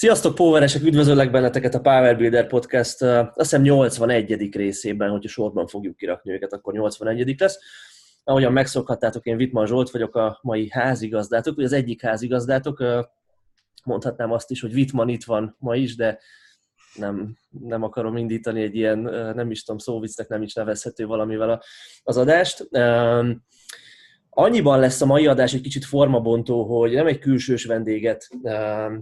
Sziasztok, Poweresek! Üdvözöllek benneteket a Power Builder Podcast, azt hiszem 81. részében, hogyha sorban fogjuk kirakni őket, akkor 81. lesz. Ahogyan megszokhattátok, én Vitman Zsolt vagyok, a mai házigazdátok, vagy az egyik házigazdátok. Mondhatnám azt is, hogy Vitman itt van ma is, de nem, nem akarom indítani egy ilyen, nem is tudom, szóviccnek nem is nevezhető valamivel az adást. Annyiban lesz a mai adás egy kicsit formabontó, hogy nem egy külsős vendéget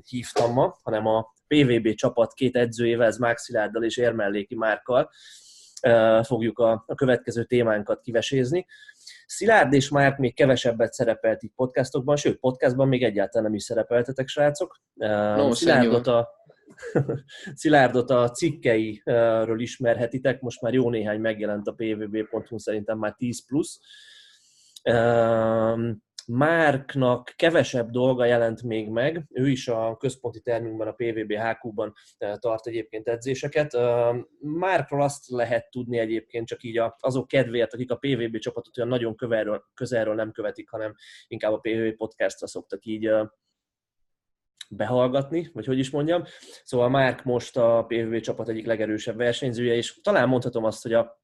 hívtam ma, hanem a PVB csapat két edzőjével, ez Márk Szilárddal és Érmelléki Márkkal fogjuk a, a következő témánkat kivesézni. Szilárd és Márk még kevesebbet szerepelt itt podcastokban, sőt, podcastban még egyáltalán nem is szerepeltetek, srácok. No, Szilárdot a, Szilárdot a cikkeiről ismerhetitek, most már jó néhány megjelent a pvb.hu, szerintem már 10 plusz. Márknak kevesebb dolga jelent még meg, ő is a központi termünkben, a PVB HQ-ban tart egyébként edzéseket. Márkról azt lehet tudni egyébként csak így azok kedvéért, akik a PVB csapatot olyan nagyon közelről, közelről nem követik, hanem inkább a PVB podcastra szoktak így behallgatni, vagy hogy is mondjam. Szóval Márk most a PVB csapat egyik legerősebb versenyzője, és talán mondhatom azt, hogy a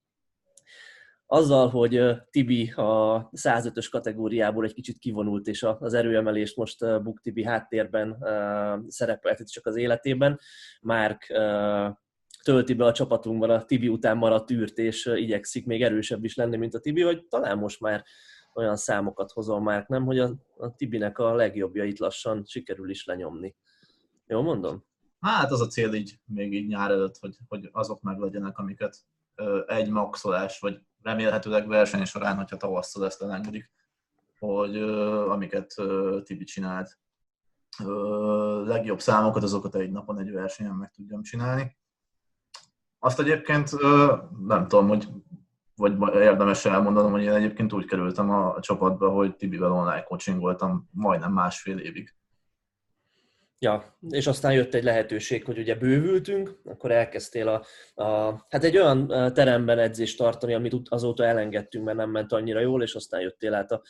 azzal, hogy Tibi a 105-ös kategóriából egy kicsit kivonult, és az erőemelést most Buk Tibi háttérben szerepelt csak az életében, Márk tölti be a csapatunkban a Tibi után maradt űrt, és igyekszik még erősebb is lenni, mint a Tibi, hogy talán most már olyan számokat hozom már, nem, hogy a, a Tibinek a legjobbjait lassan sikerül is lenyomni. Jól mondom? Hát az a cél így, még így nyár előtt, hogy, hogy azok meg legyenek, amiket egy maxolás, vagy remélhetőleg verseny során, hogyha tavasszal ezt elengedik, hogy amiket Tibi csinált, legjobb számokat, azokat egy napon egy versenyen meg tudjam csinálni. Azt egyébként nem tudom, hogy vagy érdemes elmondanom, hogy én egyébként úgy kerültem a csapatba, hogy Tibivel online coaching voltam majdnem másfél évig. Ja, és aztán jött egy lehetőség, hogy ugye bővültünk, akkor elkezdtél a, a hát egy olyan teremben edzést tartani, amit azóta elengedtünk, mert nem ment annyira jól, és aztán jöttél át a,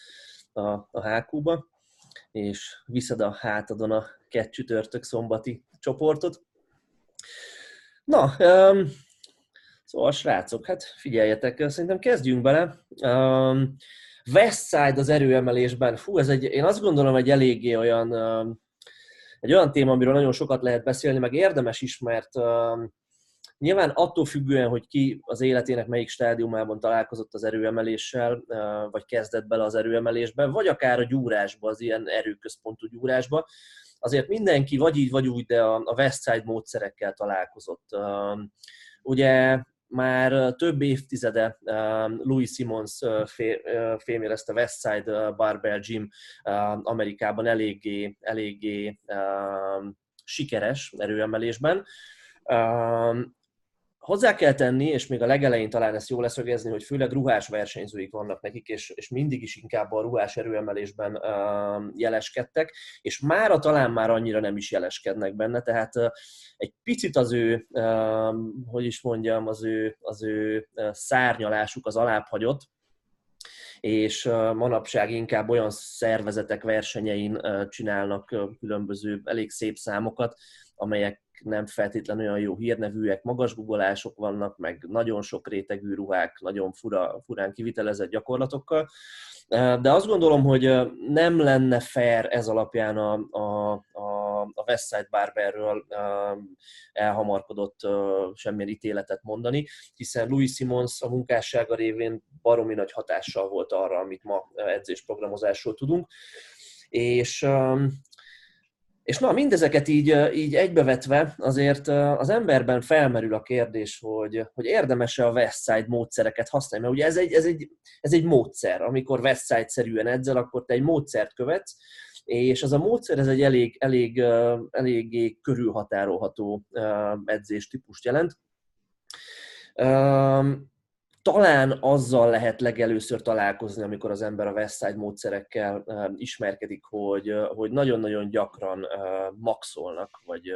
a, a HQ-ba, és viszed a hátadon a két csütörtök szombati csoportot. Na, um, szóval srácok, hát figyeljetek, szerintem kezdjünk bele. Um, Westside az erőemelésben, fú, ez egy, én azt gondolom, egy eléggé olyan um, egy olyan téma, amiről nagyon sokat lehet beszélni, meg érdemes is, mert nyilván attól függően, hogy ki az életének melyik stádiumában találkozott az erőemeléssel, vagy kezdett bele az erőemelésbe, vagy akár a gyúrásba, az ilyen erőközpontú gyúrásba, azért mindenki vagy így, vagy úgy, de a, Westside módszerekkel találkozott. Ugye már több évtizede Louis Simmons fémérezte Westside Barbell Gym Amerikában eléggé, eléggé sikeres erőemelésben. Hozzá kell tenni, és még a legelején talán ezt jól leszögezni, hogy főleg ruhás versenyzőik vannak nekik, és, és mindig is inkább a ruhás erőemelésben uh, jeleskedtek, és mára talán már annyira nem is jeleskednek benne, tehát uh, egy picit az ő, uh, hogy is mondjam, az ő, az ő szárnyalásuk az alább hagyott, és manapság inkább olyan szervezetek versenyein csinálnak különböző elég szép számokat, amelyek nem feltétlenül olyan jó hírnevűek, magas gugolások vannak, meg nagyon sok rétegű ruhák, nagyon fura, furán kivitelezett gyakorlatokkal. De azt gondolom, hogy nem lenne fair ez alapján a, a, a, a Westside Barberről elhamarkodott semmilyen ítéletet mondani, hiszen Louis Simons a munkássága révén baromi nagy hatással volt arra, amit ma edzésprogramozásról tudunk. És és na, mindezeket így, így egybevetve azért az emberben felmerül a kérdés, hogy, hogy érdemes-e a Westside módszereket használni, mert ugye ez egy, ez egy, ez egy módszer, amikor Westside-szerűen edzel, akkor te egy módszert követsz, és az a módszer ez egy elég, elég, eléggé körülhatárolható edzés típust jelent. Talán azzal lehet legelőször találkozni, amikor az ember a Westside módszerekkel ismerkedik, hogy, hogy nagyon-nagyon gyakran maxolnak, vagy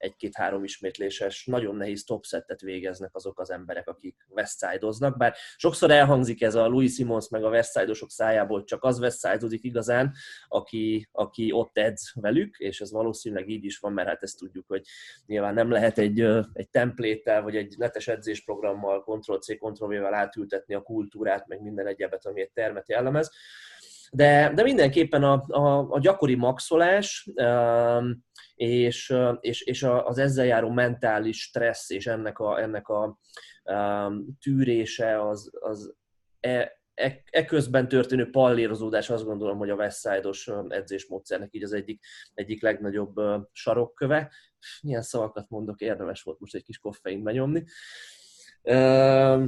egy-két-három ismétléses, nagyon nehéz topsettet végeznek azok az emberek, akik westside bár sokszor elhangzik ez a Louis Simons meg a westside szájából, csak az westside igazán, aki, aki ott edz velük, és ez valószínűleg így is van, mert hát ezt tudjuk, hogy nyilván nem lehet egy, egy templéttel, vagy egy netes edzésprogrammal, Ctrl-C, Ctrl-V-vel átültetni a kultúrát, meg minden egyebet, ami egy termet jellemez. De, de mindenképpen a, a, a gyakori maxolás, és, és, és az ezzel járó mentális stressz és ennek a, ennek a um, tűrése az, az e, e, e közben történő pallérozódás azt gondolom, hogy a Westside-os edzésmódszernek így az egyik, egyik legnagyobb sarokköve. Milyen szavakat mondok, érdemes volt most egy kis koffein benyomni. Uh,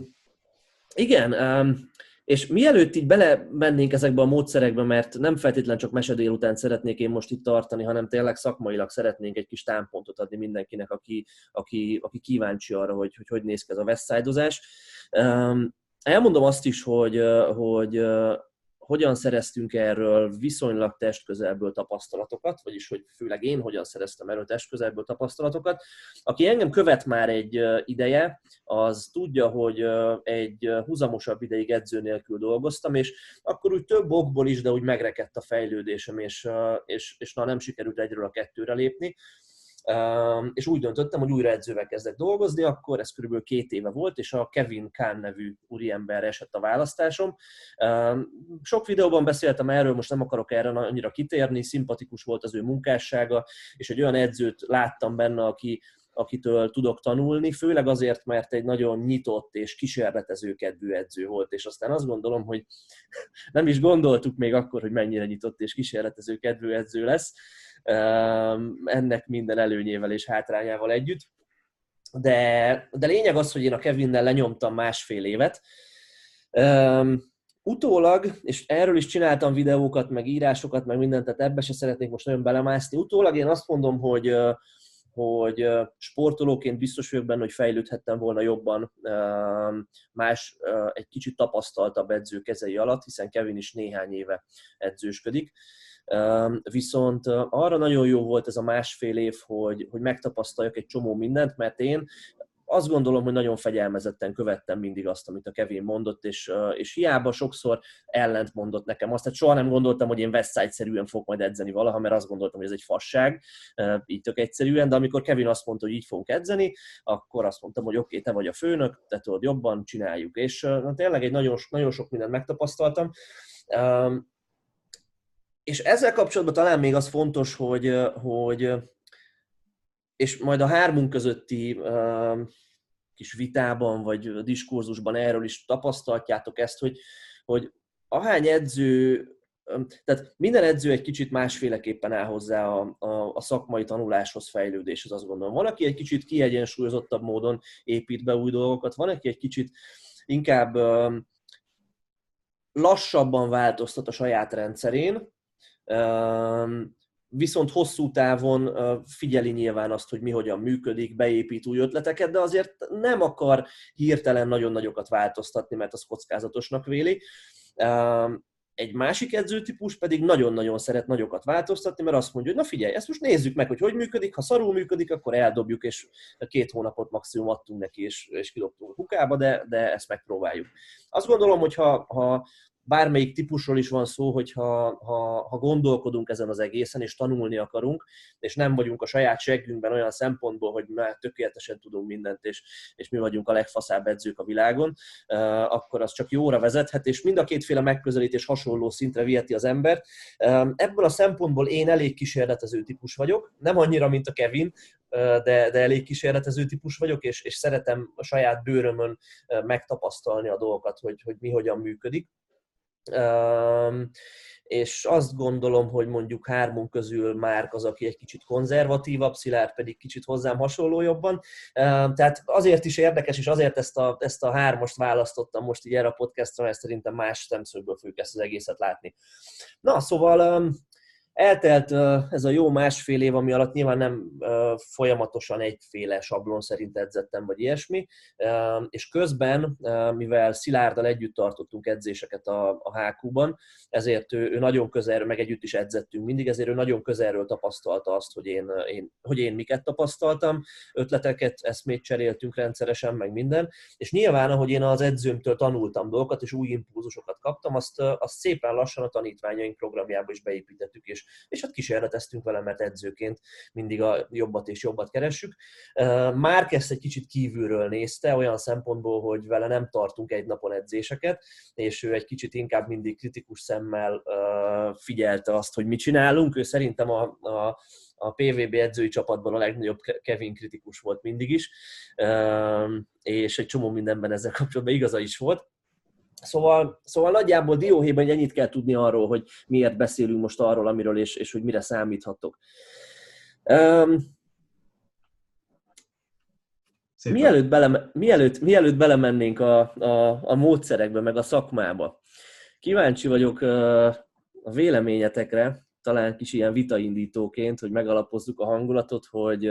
igen, um, és mielőtt így belemennénk ezekbe a módszerekbe, mert nem feltétlen csak mese délután szeretnék én most itt tartani, hanem tényleg szakmailag szeretnénk egy kis támpontot adni mindenkinek, aki, aki, aki kíváncsi arra, hogy, hogy hogy néz ki ez a westside Elmondom azt is, hogy, hogy hogyan szereztünk erről viszonylag testközelből tapasztalatokat, vagyis hogy főleg én hogyan szereztem erről testközelből tapasztalatokat. Aki engem követ már egy ideje, az tudja, hogy egy húzamosabb ideig edző nélkül dolgoztam, és akkor úgy több okból is, de úgy megrekedt a fejlődésem, és, és, és na nem sikerült egyről a kettőre lépni és úgy döntöttem, hogy újra edzővel kezdek dolgozni, akkor ez körülbelül két éve volt, és a Kevin Kahn nevű úriember esett a választásom. Sok videóban beszéltem erről, most nem akarok erre annyira kitérni, szimpatikus volt az ő munkássága, és egy olyan edzőt láttam benne, aki akitől tudok tanulni, főleg azért, mert egy nagyon nyitott és kísérletező kedvű edző volt, és aztán azt gondolom, hogy nem is gondoltuk még akkor, hogy mennyire nyitott és kísérletező kedvű edző lesz, ennek minden előnyével és hátrányával együtt. De, de lényeg az, hogy én a Kevinnel lenyomtam másfél évet. Um, utólag, és erről is csináltam videókat, meg írásokat, meg mindent, tehát ebbe se szeretnék most nagyon belemászni. Utólag én azt mondom, hogy, hogy sportolóként biztos vagyok benne, hogy fejlődhettem volna jobban más, egy kicsit tapasztaltabb edző kezei alatt, hiszen Kevin is néhány éve edzősködik. Viszont arra nagyon jó volt ez a másfél év, hogy, hogy megtapasztaljak egy csomó mindent, mert én azt gondolom, hogy nagyon fegyelmezetten követtem mindig azt, amit a Kevin mondott, és, és hiába sokszor ellent mondott nekem azt. Tehát soha nem gondoltam, hogy én Westside-szerűen fogok majd edzeni valaha, mert azt gondoltam, hogy ez egy fasság, így tök egyszerűen, de amikor Kevin azt mondta, hogy így fogunk edzeni, akkor azt mondtam, hogy oké, okay, te vagy a főnök, te tudod jobban, csináljuk. És na, tényleg egy nagyon, nagyon sok mindent megtapasztaltam és ezzel kapcsolatban talán még az fontos, hogy, hogy és majd a hármunk közötti kis vitában, vagy diskurzusban erről is tapasztaltjátok ezt, hogy, hogy ahány edző, tehát minden edző egy kicsit másféleképpen áll hozzá a, a, a szakmai tanuláshoz, fejlődéshez, azt gondolom. Van, aki egy kicsit kiegyensúlyozottabb módon épít be új dolgokat, van, aki egy kicsit inkább lassabban változtat a saját rendszerén, viszont hosszú távon figyeli nyilván azt, hogy mi hogyan működik, beépít új ötleteket, de azért nem akar hirtelen nagyon nagyokat változtatni, mert az kockázatosnak véli. Egy másik edzőtípus pedig nagyon-nagyon szeret nagyokat változtatni, mert azt mondja, hogy na figyelj, ezt most nézzük meg, hogy hogy működik, ha szarul működik, akkor eldobjuk, és két hónapot maximum adtunk neki, és, és kidobtunk a kukába, de, de ezt megpróbáljuk. Azt gondolom, hogy ha, ha bármelyik típusról is van szó, hogy ha, ha, ha gondolkodunk ezen az egészen, és tanulni akarunk, és nem vagyunk a saját seggünkben olyan szempontból, hogy már tökéletesen tudunk mindent, és, és mi vagyunk a legfaszább edzők a világon, akkor az csak jóra vezethet, és mind a kétféle megközelítés hasonló szintre viheti az embert. Ebből a szempontból én elég kísérletező típus vagyok, nem annyira, mint a Kevin, de, de elég kísérletező típus vagyok, és, és szeretem a saját bőrömön megtapasztalni a dolgokat, hogy, hogy mi hogyan működik és azt gondolom, hogy mondjuk hármunk közül Márk az, aki egy kicsit konzervatívabb, Szilárd pedig kicsit hozzám hasonló jobban. Tehát azért is érdekes, és azért ezt a, ezt a hármast választottam most így erre a podcastra, mert szerintem más szemszögből fogjuk ezt az egészet látni. Na, szóval Eltelt ez a jó másfél év, ami alatt nyilván nem folyamatosan egyféle sablon szerint edzettem, vagy ilyesmi, és közben, mivel Szilárdal együtt tartottunk edzéseket a, a HQ-ban, ezért ő, ő nagyon közelről, meg együtt is edzettünk mindig, ezért ő nagyon közelről tapasztalta azt, hogy én, én, hogy én miket tapasztaltam, ötleteket, eszmét cseréltünk rendszeresen, meg minden, és nyilván, ahogy én az edzőmtől tanultam dolgokat, és új impulzusokat kaptam, azt, azt szépen lassan a tanítványaink programjába is beépítettük, és és hát kísérleteztünk vele, mert edzőként mindig a jobbat és jobbat keressük. Már ezt egy kicsit kívülről nézte, olyan szempontból, hogy vele nem tartunk egy napon edzéseket, és ő egy kicsit inkább mindig kritikus szemmel figyelte azt, hogy mit csinálunk. Ő szerintem a, a a PVB edzői csapatban a legnagyobb Kevin kritikus volt mindig is, és egy csomó mindenben ezzel kapcsolatban igaza is volt. Szóval, szóval nagyjából dióhéjban ennyit kell tudni arról, hogy miért beszélünk most arról, amiről, és, és hogy mire számíthatok. Um, mielőtt, bele, mielőtt, mielőtt belemennénk a, a, a módszerekbe, meg a szakmába, kíváncsi vagyok a véleményetekre, talán kis ilyen vitaindítóként, hogy megalapozzuk a hangulatot, hogy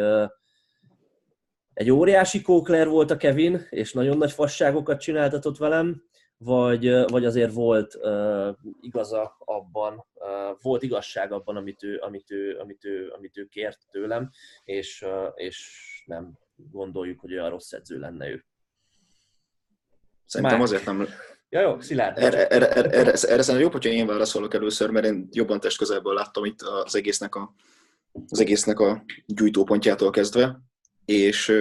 egy óriási kókler volt a Kevin, és nagyon nagy fasságokat csináltatott velem, vagy, vagy azért volt uh, igaza abban, uh, volt igazság abban, amit ő, amit ő, amit ő, amit ő kért tőlem, és, uh, és nem gondoljuk, hogy olyan rossz edző lenne ő. Szerintem Már... azért nem... Ja, jó, szilárd. Erre, erre, erre, erre, erre szerintem jobb, hogyha én válaszolok először, mert én jobban testközelből láttam itt az egésznek a, az egésznek a gyújtópontjától kezdve, és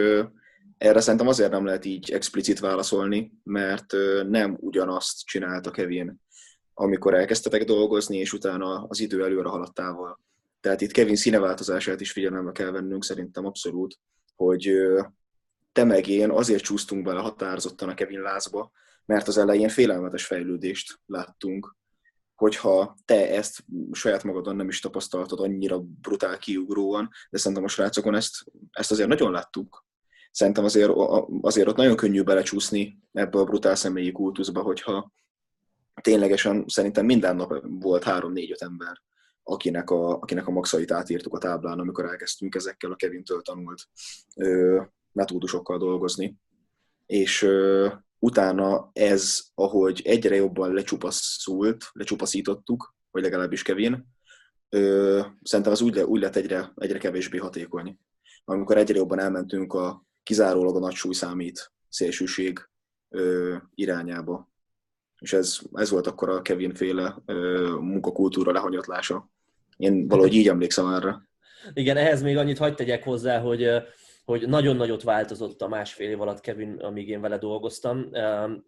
erre szerintem azért nem lehet így explicit válaszolni, mert nem ugyanazt csinálta Kevin, amikor elkezdtetek dolgozni, és utána az idő előre haladtával. Tehát itt Kevin színeváltozását is figyelembe kell vennünk szerintem abszolút, hogy te meg én azért csúsztunk bele határozottan a Kevin lázba, mert az elején félelmetes fejlődést láttunk. Hogyha te ezt saját magadon nem is tapasztaltad annyira brutál kiugróan, de szerintem a srácokon ezt, ezt azért nagyon láttuk szerintem azért, azért ott nagyon könnyű belecsúszni ebbe a brutál személyi kultuszba, hogyha ténylegesen szerintem minden nap volt három-négy-öt ember, akinek a, akinek a maxait átírtuk a táblán, amikor elkezdtünk ezekkel a Kevin-től tanult ö, metódusokkal dolgozni. És ö, utána ez, ahogy egyre jobban lecsupaszult, lecsupaszítottuk, vagy legalábbis Kevin, ö, szerintem az úgy, le, úgy lett egyre, egyre kevésbé hatékony. Amikor egyre jobban elmentünk a kizárólag a nagy súlyszámít szélsőség ö, irányába. És ez, ez volt akkor a Kevin féle ö, munkakultúra lehanyatlása. Én valahogy így emlékszem erre. Igen, ehhez még annyit hagyd tegyek hozzá, hogy hogy nagyon nagyot változott a másfél év alatt Kevin, amíg én vele dolgoztam.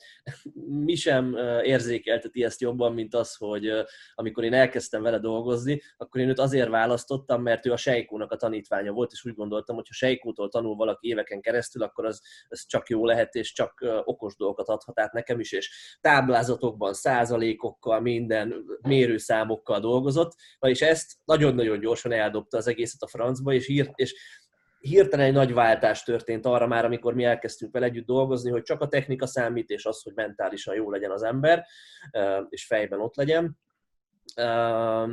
Mi sem érzékelteti ezt jobban, mint az, hogy amikor én elkezdtem vele dolgozni, akkor én őt azért választottam, mert ő a Sejkónak a tanítványa volt, és úgy gondoltam, hogy ha Sejkótól tanul valaki éveken keresztül, akkor az, az csak jó lehet, és csak okos dolgokat adhat át nekem is, és táblázatokban, százalékokkal, minden mérőszámokkal dolgozott, és ezt nagyon-nagyon gyorsan eldobta az egészet a francba, és, írt, és hirtelen egy nagy váltás történt arra már, amikor mi elkezdtünk vele együtt dolgozni, hogy csak a technika számít, és az, hogy mentálisan jó legyen az ember, és fejben ott legyen.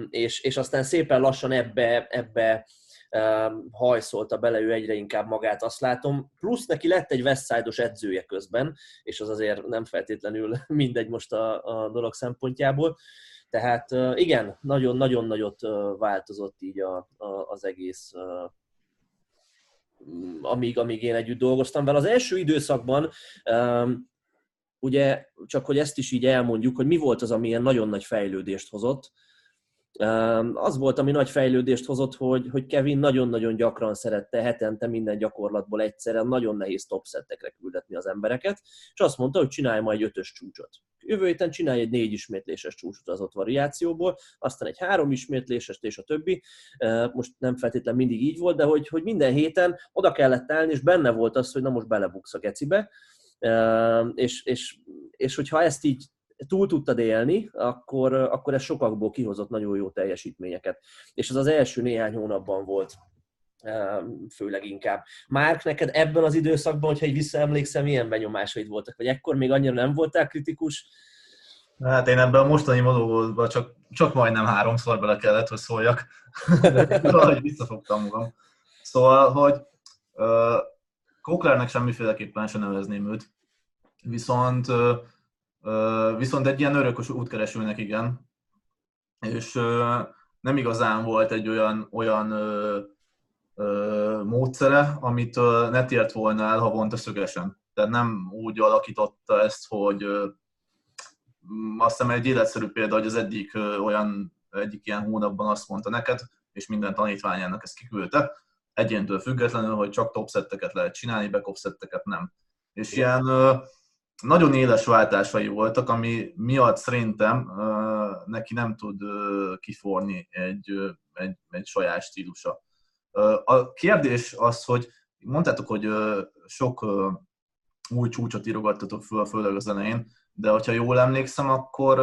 És, és aztán szépen lassan ebbe, ebbe hajszolta bele ő egyre inkább magát, azt látom. Plusz neki lett egy Westside-os edzője közben, és az azért nem feltétlenül mindegy most a, a dolog szempontjából. Tehát igen, nagyon-nagyon nagyot változott így a, a, az egész amíg, amíg én együtt dolgoztam vele. Az első időszakban um, ugye csak hogy ezt is így elmondjuk, hogy mi volt az, ami ilyen nagyon nagy fejlődést hozott. Az volt, ami nagy fejlődést hozott, hogy, hogy Kevin nagyon-nagyon gyakran szerette hetente minden gyakorlatból egyszerre nagyon nehéz topszettekre küldetni az embereket, és azt mondta, hogy csinálj majd ötös csúcsot jövő héten csinálj egy négy ismétléses csúcsutazott variációból, aztán egy három ismétléses és a többi. Most nem feltétlen mindig így volt, de hogy, hogy minden héten oda kellett állni, és benne volt az, hogy na most belebuksz a gecibe, és, és, és hogyha ezt így túl tudtad élni, akkor, akkor ez sokakból kihozott nagyon jó teljesítményeket. És ez az első néhány hónapban volt főleg inkább. Márk, neked ebben az időszakban, hogyha egy visszaemlékszem, milyen benyomásaid voltak? Vagy ekkor még annyira nem voltál kritikus? Hát én ebben a mostani monológban csak, csak majdnem háromszor bele kellett, hogy szóljak, de valahogy visszafogtam magam. Szóval, hogy uh, Koklernek semmiféleképpen sem nevezném őt, viszont, uh, viszont egy ilyen örökös útkeresőnek igen, és nem igazán volt egy olyan, olyan uh, uh, módszere, amit ne tért volna el havonta szögesen. Tehát nem úgy alakította ezt, hogy uh, azt hiszem egy életszerű példa, hogy az egyik uh, olyan egyik ilyen hónapban azt mondta neked, és minden tanítványának ezt kiküldte, egyéntől függetlenül, hogy csak topszetteket lehet csinálni, backopszetteket nem. És ilyen nagyon éles váltásai voltak, ami miatt szerintem neki nem tud kiforni egy, egy, egy saját stílusa. A kérdés az, hogy mondtátok, hogy sok új csúcsot írogattatok föl, főleg az elején, de hogyha jól emlékszem, akkor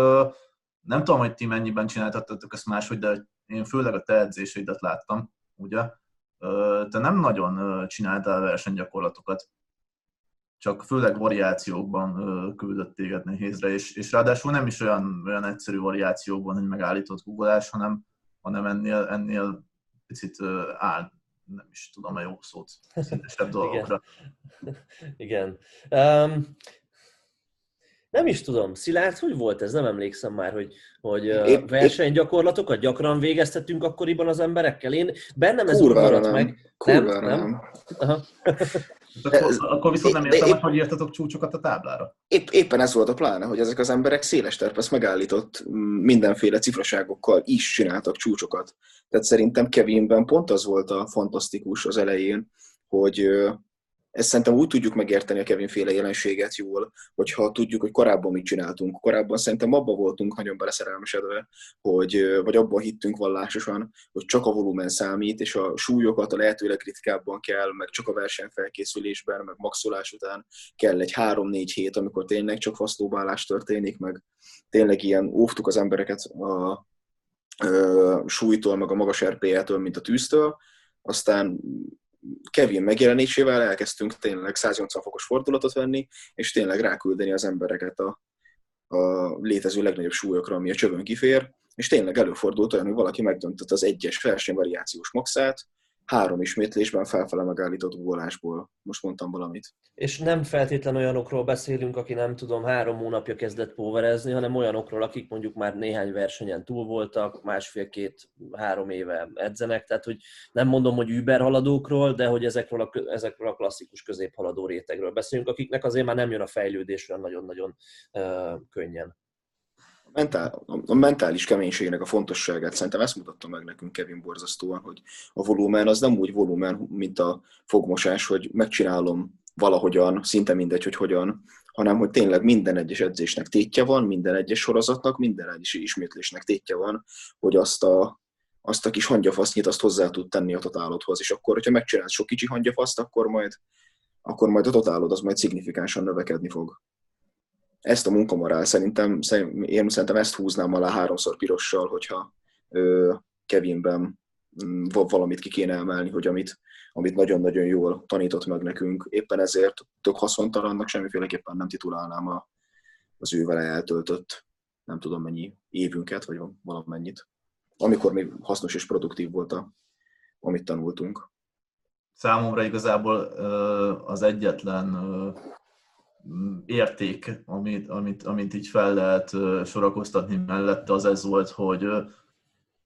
nem tudom, hogy ti mennyiben csináltatok ezt máshogy, de én főleg a te edzéseidet láttam, ugye? Te nem nagyon csináltál versenygyakorlatokat, csak főleg variációkban küldött téged nehézre, és, és ráadásul nem is olyan, olyan egyszerű variációkban, hogy megállított googolás, hanem, hanem ennél, ennél picit áll, nem is tudom a jó szót, szintesebb dolgokra. Igen. Igen. Um, nem is tudom, Szilárd, hogy volt ez? Nem emlékszem már, hogy, hogy épp, versenygyakorlatokat gyakran végeztettünk akkoriban az emberekkel. Én bennem ez úgy maradt nem. meg. nem, nem. nem. Aha. Akkor, akkor viszont nem értem, épp, hogy írtatok csúcsokat a táblára. Épp, éppen ez volt a pláne, hogy ezek az emberek széles terpesz megállított mindenféle cifraságokkal is csináltak csúcsokat. Tehát szerintem Kevinben pont az volt a fantasztikus az elején, hogy ezt szerintem úgy tudjuk megérteni a Kevin féle jelenséget jól, hogyha tudjuk, hogy korábban mit csináltunk. Korábban szerintem abba voltunk nagyon beleszerelmesedve, hogy, vagy abban hittünk vallásosan, hogy csak a volumen számít, és a súlyokat a lehetőleg ritkábban kell, meg csak a versenyfelkészülésben, meg maxolás után kell egy három-négy hét, amikor tényleg csak fasztóbálás történik, meg tényleg ilyen óvtuk az embereket a, a súlytól, meg a magas RPE-től, mint a tűztől, aztán Kevin megjelenésével elkezdtünk tényleg 180 fokos fordulatot venni, és tényleg ráküldeni az embereket a, a létező legnagyobb súlyokra, ami a csövön kifér, és tényleg előfordult olyan, hogy valaki megdöntött az egyes versenyvariációs maxát, három ismétlésben felfele megállított gólásból. Most mondtam valamit. És nem feltétlen olyanokról beszélünk, aki nem tudom, három hónapja kezdett póverezni, hanem olyanokról, akik mondjuk már néhány versenyen túl voltak, másfél-két-három éve edzenek, tehát hogy nem mondom, hogy über haladókról, de hogy ezekről a, ezekről a klasszikus középhaladó rétegről beszélünk, akiknek azért már nem jön a fejlődés olyan nagyon-nagyon uh, könnyen mentál, a mentális keménységnek a fontosságát szerintem ezt mutatta meg nekünk Kevin borzasztóan, hogy a volumen az nem úgy volumen, mint a fogmosás, hogy megcsinálom valahogyan, szinte mindegy, hogy hogyan, hanem hogy tényleg minden egyes edzésnek tétje van, minden egyes sorozatnak, minden egyes ismétlésnek tétje van, hogy azt a, azt a kis hangyafasznyit azt hozzá tud tenni a totálodhoz, és akkor, hogyha megcsinálsz sok kicsi hangyafaszt, akkor majd, akkor majd a totálod az majd szignifikánsan növekedni fog ezt a munkamorál szerintem, én szerintem ezt húznám alá háromszor pirossal, hogyha ö, Kevinben mm, valamit ki kéne emelni, hogy amit, amit nagyon-nagyon jól tanított meg nekünk. Éppen ezért tök haszontalannak semmiféleképpen nem titulálnám a, az ő vele eltöltött nem tudom mennyi évünket, vagy valamennyit. Amikor még hasznos és produktív volt, a, amit tanultunk. Számomra igazából az egyetlen érték, amit, amit, amit így fel lehet sorakoztatni mellette, az ez volt, hogy,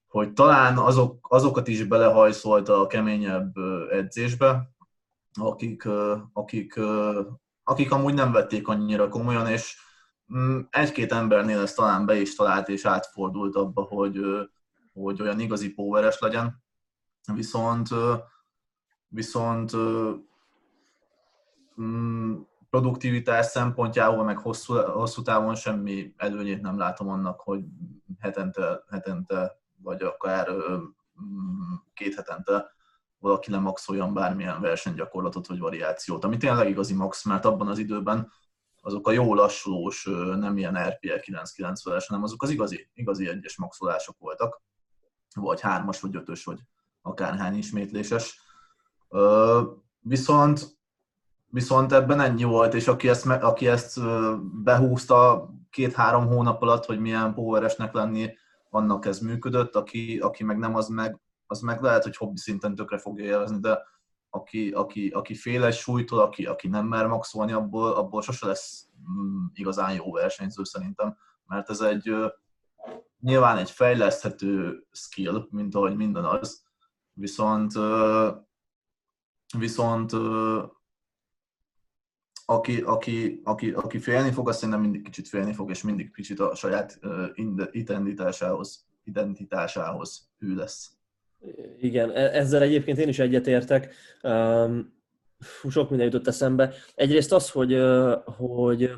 hogy talán azok, azokat is belehajszolta a keményebb edzésbe, akik, akik, akik amúgy nem vették annyira komolyan, és mm, egy-két embernél ez talán be is talált és átfordult abba, hogy, hogy olyan igazi póveres legyen. Viszont, viszont mm, produktivitás szempontjából, meg hosszú, hosszú távon semmi előnyét nem látom annak, hogy hetente, hetente vagy akár mm, két hetente valaki lemaxoljon bármilyen versenygyakorlatot vagy variációt, ami tényleg igazi max, mert abban az időben azok a jó lassulós, nem ilyen RPL 990-es, hanem azok az igazi, igazi egyes maxolások voltak, vagy hármas, vagy ötös, vagy akárhány ismétléses. Viszont viszont ebben ennyi volt, és aki ezt, aki ezt behúzta két-három hónap alatt, hogy milyen poweresnek lenni, annak ez működött, aki, aki meg nem, az meg, az meg lehet, hogy hobbi szinten tökre fogja élvezni, de aki, aki, aki fél egy súlytól, aki, aki nem mer maxolni, abból, abból sose lesz mm, igazán jó versenyző szerintem, mert ez egy nyilván egy fejleszthető skill, mint ahogy minden az, viszont viszont aki, aki, aki, aki félni fog, azt szerintem mindig kicsit félni fog, és mindig kicsit a saját identitásához, identitásához hű lesz. Igen, e-, ezzel egyébként én is egyetértek. sok minden jutott eszembe. Egyrészt az, hogy, hogy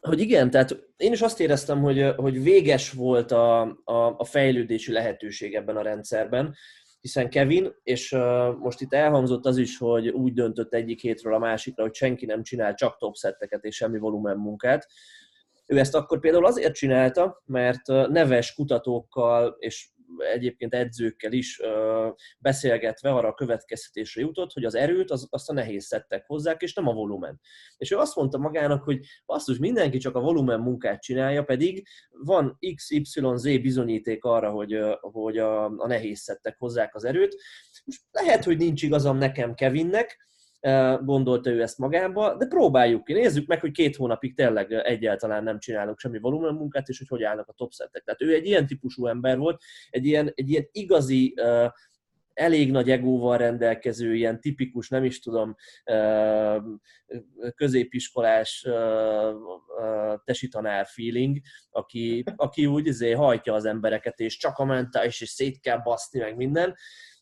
hogy igen, tehát én is azt éreztem, hogy, hogy véges volt a, a, a fejlődési lehetőség ebben a rendszerben, hiszen Kevin, és most itt elhangzott az is, hogy úgy döntött egyik hétről a másikra, hogy senki nem csinál csak top szetteket és semmi volumen munkát. Ő ezt akkor például azért csinálta, mert neves kutatókkal és egyébként edzőkkel is beszélgetve arra a következtetésre jutott, hogy az erőt az, azt a nehéz szettek hozzák, és nem a volumen. És ő azt mondta magának, hogy basszus, mindenki csak a volumen munkát csinálja, pedig van XYZ bizonyíték arra, hogy, hogy a, a nehéz szettek hozzák az erőt. Most lehet, hogy nincs igazam nekem Kevinnek, gondolta ő ezt magába, de próbáljuk ki, nézzük meg, hogy két hónapig tényleg egyáltalán nem csinálunk semmi volumen munkát, és hogy hogy állnak a topszettek. Tehát ő egy ilyen típusú ember volt, egy ilyen, egy ilyen igazi elég nagy egóval rendelkező, ilyen tipikus, nem is tudom, középiskolás tesi tanár feeling, aki, aki úgy izé, hajtja az embereket, és csak a mentális, és szét kell baszni, meg minden,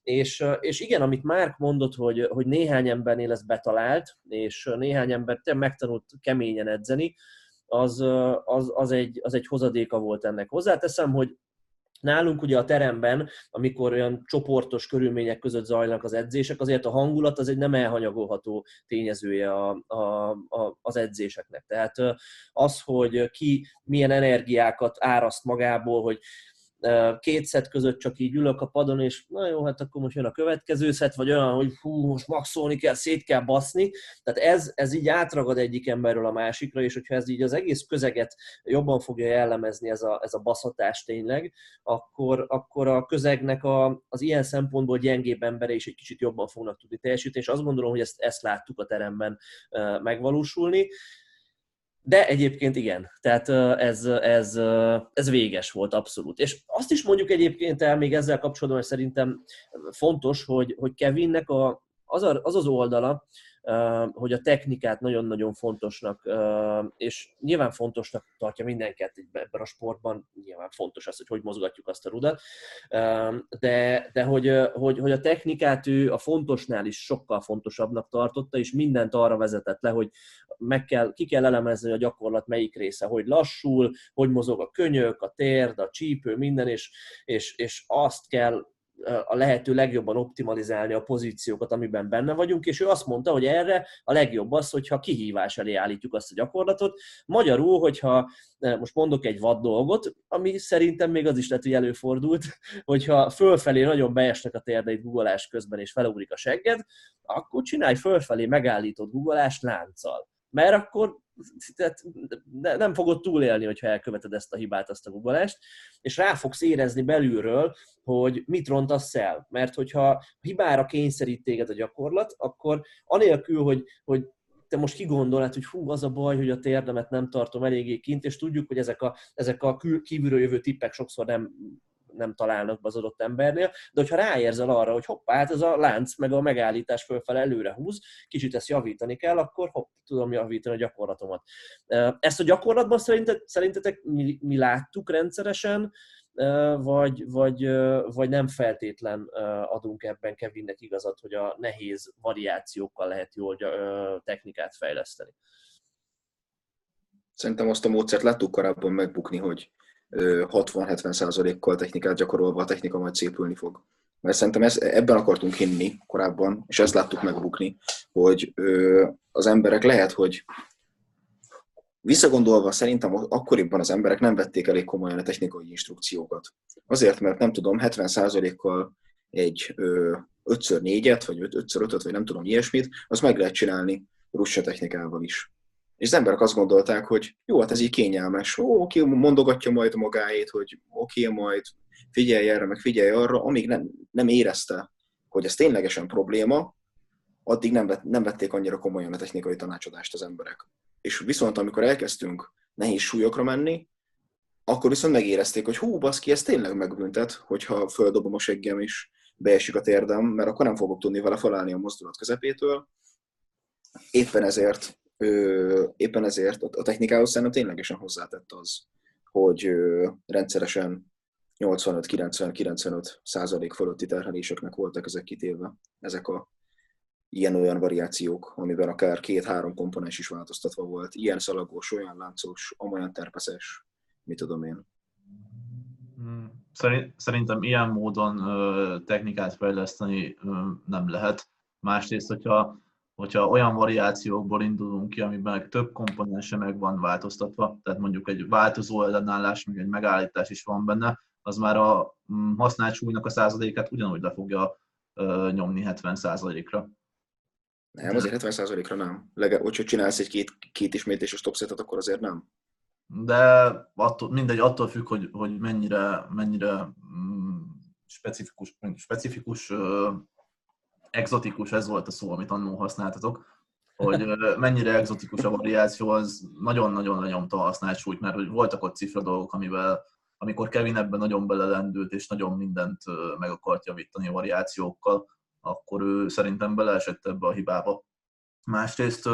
és, és igen, amit Márk mondott, hogy, hogy néhány embernél ez betalált, és néhány ember megtanult keményen edzeni, az, az, az, egy, az egy hozadéka volt ennek. Hozzáteszem, hogy Nálunk ugye a teremben, amikor olyan csoportos körülmények között zajlanak az edzések, azért a hangulat az egy nem elhanyagolható tényezője a, a, a, az edzéseknek. Tehát az, hogy ki milyen energiákat áraszt magából, hogy két szet között csak így ülök a padon, és na jó, hát akkor most jön a következő szet, vagy olyan, hogy hú, most maxolni kell, szét kell baszni. Tehát ez, ez így átragad egyik emberről a másikra, és hogyha ez így az egész közeget jobban fogja jellemezni ez a, ez a baszatás tényleg, akkor, akkor a közegnek a, az ilyen szempontból gyengébb embere is egy kicsit jobban fognak tudni teljesíteni, és azt gondolom, hogy ezt, ezt láttuk a teremben megvalósulni. De egyébként igen, tehát ez, ez, ez véges volt abszolút. És azt is mondjuk egyébként el még ezzel kapcsolatban, hogy szerintem fontos, hogy, hogy Kevinnek a, az, a, az az oldala, hogy a technikát nagyon-nagyon fontosnak, és nyilván fontosnak tartja mindenket ebben a sportban, nyilván fontos az, hogy hogy mozgatjuk azt a rudat, de, de hogy, hogy, hogy a technikát ő a fontosnál is sokkal fontosabbnak tartotta, és mindent arra vezetett le, hogy meg kell, ki kell elemezni a gyakorlat melyik része, hogy lassul, hogy mozog a könyök, a térd, a csípő, minden, és, és, és azt kell a lehető legjobban optimalizálni a pozíciókat, amiben benne vagyunk, és ő azt mondta, hogy erre a legjobb az, hogyha kihívás elé állítjuk azt a gyakorlatot. Magyarul, hogyha most mondok egy vad dolgot, ami szerintem még az is lehet, hogy előfordult, hogyha fölfelé nagyon beesnek a térdeid guggolás közben, és felugrik a segged, akkor csinálj fölfelé megállított guggolást lánccal. Mert akkor tehát nem fogod túlélni, hogyha elköveted ezt a hibát, azt a guggolást, és rá fogsz érezni belülről, hogy mit rontasz el. Mert hogyha hibára kényszerít téged a gyakorlat, akkor anélkül, hogy, hogy te most kigondolod, hogy hú, az a baj, hogy a térdemet nem tartom eléggé kint, és tudjuk, hogy ezek a, ezek a kívülről jövő tippek sokszor nem nem találnak be az adott embernél, de hogyha ráérzel arra, hogy hoppá, hát ez a lánc meg a megállítás fölfel előre húz, kicsit ezt javítani kell, akkor hopp, tudom javítani a gyakorlatomat. Ezt a gyakorlatban szerintetek, szerintetek mi, mi láttuk rendszeresen, vagy, vagy, vagy nem feltétlen adunk ebben Kevinnek igazat, hogy a nehéz variációkkal lehet jól technikát fejleszteni. Szerintem azt a módszert láttuk korábban megbukni, hogy 60-70%-kal technikát gyakorolva a technika majd szépülni fog. Mert szerintem ez, ebben akartunk hinni korábban, és ezt láttuk megbukni, hogy az emberek lehet, hogy Visszagondolva szerintem akkoriban az emberek nem vették elég komolyan a technikai instrukciókat. Azért, mert nem tudom, 70%-kal egy 5x4-et, vagy 5x5-öt, vagy nem tudom, ilyesmit, az meg lehet csinálni russa technikával is. És az emberek azt gondolták, hogy jó, hát ez így kényelmes, ó, oké, mondogatja majd magáét, hogy oké, majd figyelj erre, meg figyelj arra, amíg nem, nem érezte, hogy ez ténylegesen probléma, addig nem, vett, nem vették annyira komolyan a technikai tanácsadást az emberek. És viszont amikor elkezdtünk nehéz súlyokra menni, akkor viszont megérezték, hogy hú, baszki, ez tényleg megbüntet, hogyha földobom a seggem és beesik a térdem, mert akkor nem fogok tudni vele felállni a mozdulat közepétől. Éppen ezért, ö, éppen ezért a technikához szerintem ténylegesen hozzátett az, hogy ö, rendszeresen 85-90-95 százalék fölötti terheléseknek voltak ezek kitéve, ezek a ilyen-olyan variációk, amiben akár két-három komponens is változtatva volt. Ilyen szalagos, olyan láncos, amolyan terpeszes, mit tudom én. Hmm, szerintem ilyen módon technikát fejleszteni nem lehet. Másrészt, hogyha, hogyha olyan variációkból indulunk ki, amiben több komponense meg van változtatva, tehát mondjuk egy változó ellenállás, meg egy megállítás is van benne, az már a mm, használt súlynak a százalékát ugyanúgy le fogja nyomni 70 százalékra. Nem, azért 70%-ra nem. Legalább, hogyha csinálsz egy két, két ismétéses topsetet, akkor azért nem. De attól, mindegy, attól függ, hogy, hogy mennyire, mennyire mm, specifikus, specifikus exotikus, ez volt a szó, amit annól használtatok, hogy mennyire exotikus a variáció, az nagyon-nagyon lenyomta a használt mert hogy voltak ott cifra dolgok, amivel amikor Kevin ebben nagyon belelendült, és nagyon mindent meg akart javítani a variációkkal, akkor ő szerintem beleesett ebbe a hibába. Másrészt,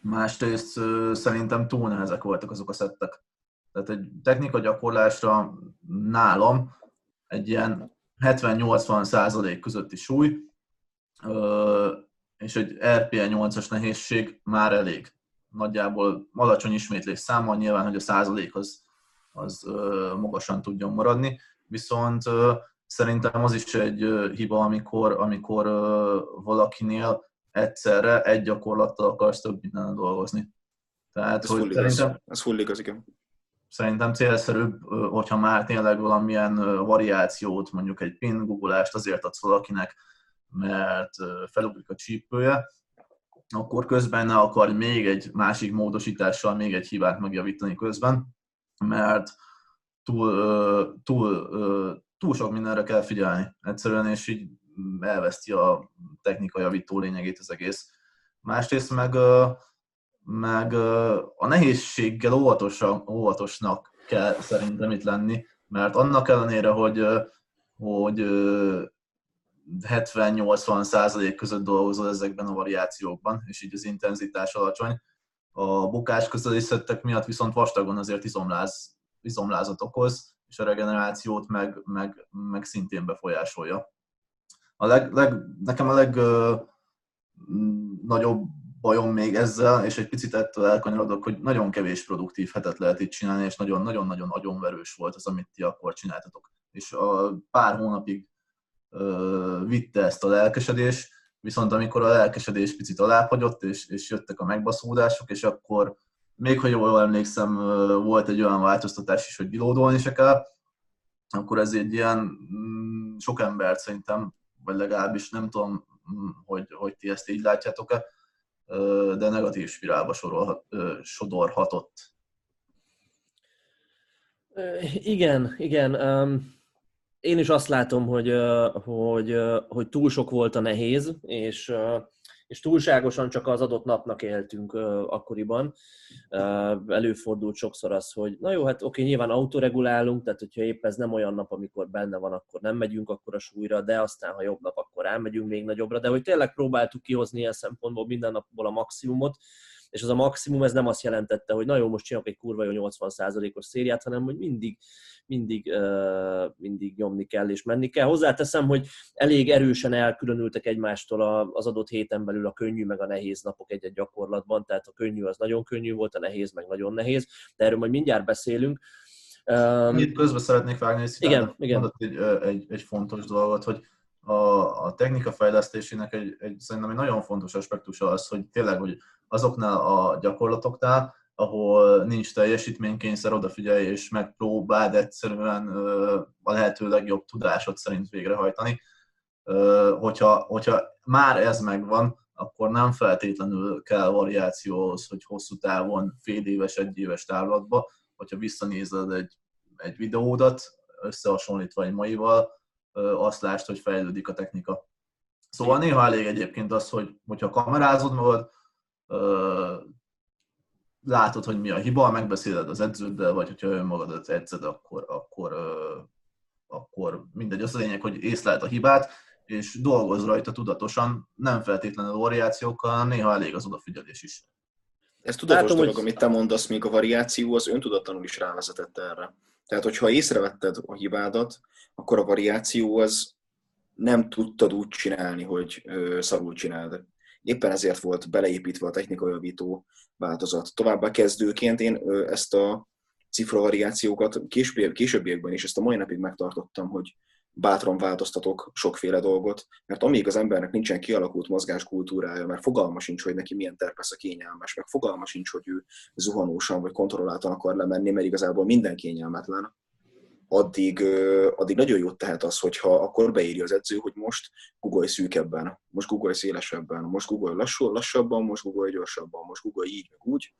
másrészt szerintem túl nehezek voltak azok a szettek. Tehát egy technika gyakorlásra nálam egy ilyen 70-80 százalék közötti súly, és egy RPA 8-as nehézség már elég. Nagyjából alacsony ismétlés számmal nyilván, hogy a százalék az, az magasan tudjon maradni, viszont Szerintem az is egy hiba, amikor, amikor valakinél egyszerre egy gyakorlattal akarsz több minden dolgozni. Tehát, ez hogy szerintem, ez full igaz, igen. Szerintem célszerűbb, hogyha már tényleg valamilyen variációt, mondjuk egy pin googolást azért adsz valakinek, mert felugrik a csípője, akkor közben ne akarj még egy másik módosítással még egy hibát megjavítani közben, mert túl, túl túl sok mindenre kell figyelni egyszerűen, és így elveszti a technikai javító lényegét az egész. Másrészt meg, meg a nehézséggel óvatosan, óvatosnak kell szerintem itt lenni, mert annak ellenére, hogy, hogy 70-80 százalék között dolgozol ezekben a variációkban, és így az intenzitás alacsony, a bukás közeli szettek miatt viszont vastagon azért izomláz, izomlázat okoz, és a regenerációt meg, meg, meg szintén befolyásolja. A leg, leg, nekem a legnagyobb bajom még ezzel, és egy picit ettől elkanyarodok, hogy nagyon kevés produktív hetet lehet itt csinálni, és nagyon-nagyon-nagyon agyonverős volt az, amit ti akkor csináltatok. És a pár hónapig ö, vitte ezt a lelkesedés, viszont amikor a lelkesedés picit alábbhagyott, és, és jöttek a megbaszódások, és akkor még ha jól emlékszem, volt egy olyan változtatás is, hogy bilódolni se kell, akkor ez egy ilyen mm, sok embert szerintem, vagy legalábbis nem tudom, mm, hogy, hogy ti ezt így látjátok-e, de negatív spirálba sorolhat, sodorhatott. Igen, igen. Én is azt látom, hogy, hogy, hogy túl sok volt a nehéz, és és túlságosan csak az adott napnak éltünk akkoriban. Előfordult sokszor az, hogy na jó, hát oké, nyilván autoregulálunk, tehát hogyha épp ez nem olyan nap, amikor benne van, akkor nem megyünk akkor a súlyra, de aztán, ha jobb nap, akkor elmegyünk még nagyobbra, de hogy tényleg próbáltuk kihozni ilyen szempontból minden napból a maximumot, és az a maximum, ez nem azt jelentette, hogy na jó, most csinálok egy kurva jó 80%-os szériát, hanem hogy mindig, mindig, mindig nyomni kell és menni kell. Hozzáteszem, hogy elég erősen elkülönültek egymástól az adott héten belül a könnyű meg a nehéz napok egy-egy gyakorlatban, tehát a könnyű az nagyon könnyű volt, a nehéz meg nagyon nehéz, de erről majd mindjárt beszélünk. Itt közben szeretnék vágni, hogy igen, igen. egy, egy, egy fontos dolgot, hogy a, a technika fejlesztésének egy, egy, szerintem egy nagyon fontos aspektusa az, hogy tényleg, hogy azoknál a gyakorlatoknál, ahol nincs teljesítménykényszer, odafigyelj és megpróbáld egyszerűen a lehető legjobb tudásod szerint végrehajtani. Hogyha, hogyha már ez megvan, akkor nem feltétlenül kell variációhoz, hogy hosszú távon, fél éves, egy éves távlatba, hogyha visszanézed egy, egy videódat, összehasonlítva egy maival, azt lásd, hogy fejlődik a technika. Szóval néha elég egyébként az, hogy hogyha kamerázod magad, látod, hogy mi a hiba, megbeszéled az edződdel, vagy hogyha önmagadat edzed, akkor, akkor, akkor mindegy. Az a lényeg, hogy észlelt a hibát, és dolgoz rajta tudatosan, nem feltétlenül variációkkal, hanem néha elég az odafigyelés is. Ez tudatos Látom, dolog, hogy... amit te mondasz, még a variáció az öntudatlanul is rávezetett erre. Tehát, hogyha észrevetted a hibádat, akkor a variáció az nem tudtad úgy csinálni, hogy szarul csináld. Éppen ezért volt beleépítve a technikajavító változat. Továbbá kezdőként én ezt a cifravariációkat későbbiekben is, ezt a mai napig megtartottam, hogy bátran változtatok sokféle dolgot, mert amíg az embernek nincsen kialakult mozgáskultúrája, mert fogalma sincs, hogy neki milyen terpesz a kényelmes, meg fogalma sincs, hogy ő zuhanósan vagy kontrolláltan akar lemenni, mert igazából minden kényelmetlen, addig, addig nagyon jót tehet az, hogyha akkor beírja az edző, hogy most Google szűkebben, most Google szélesebben, most Google lassú, lassabban, most Google gyorsabban, most Google így, meg úgy,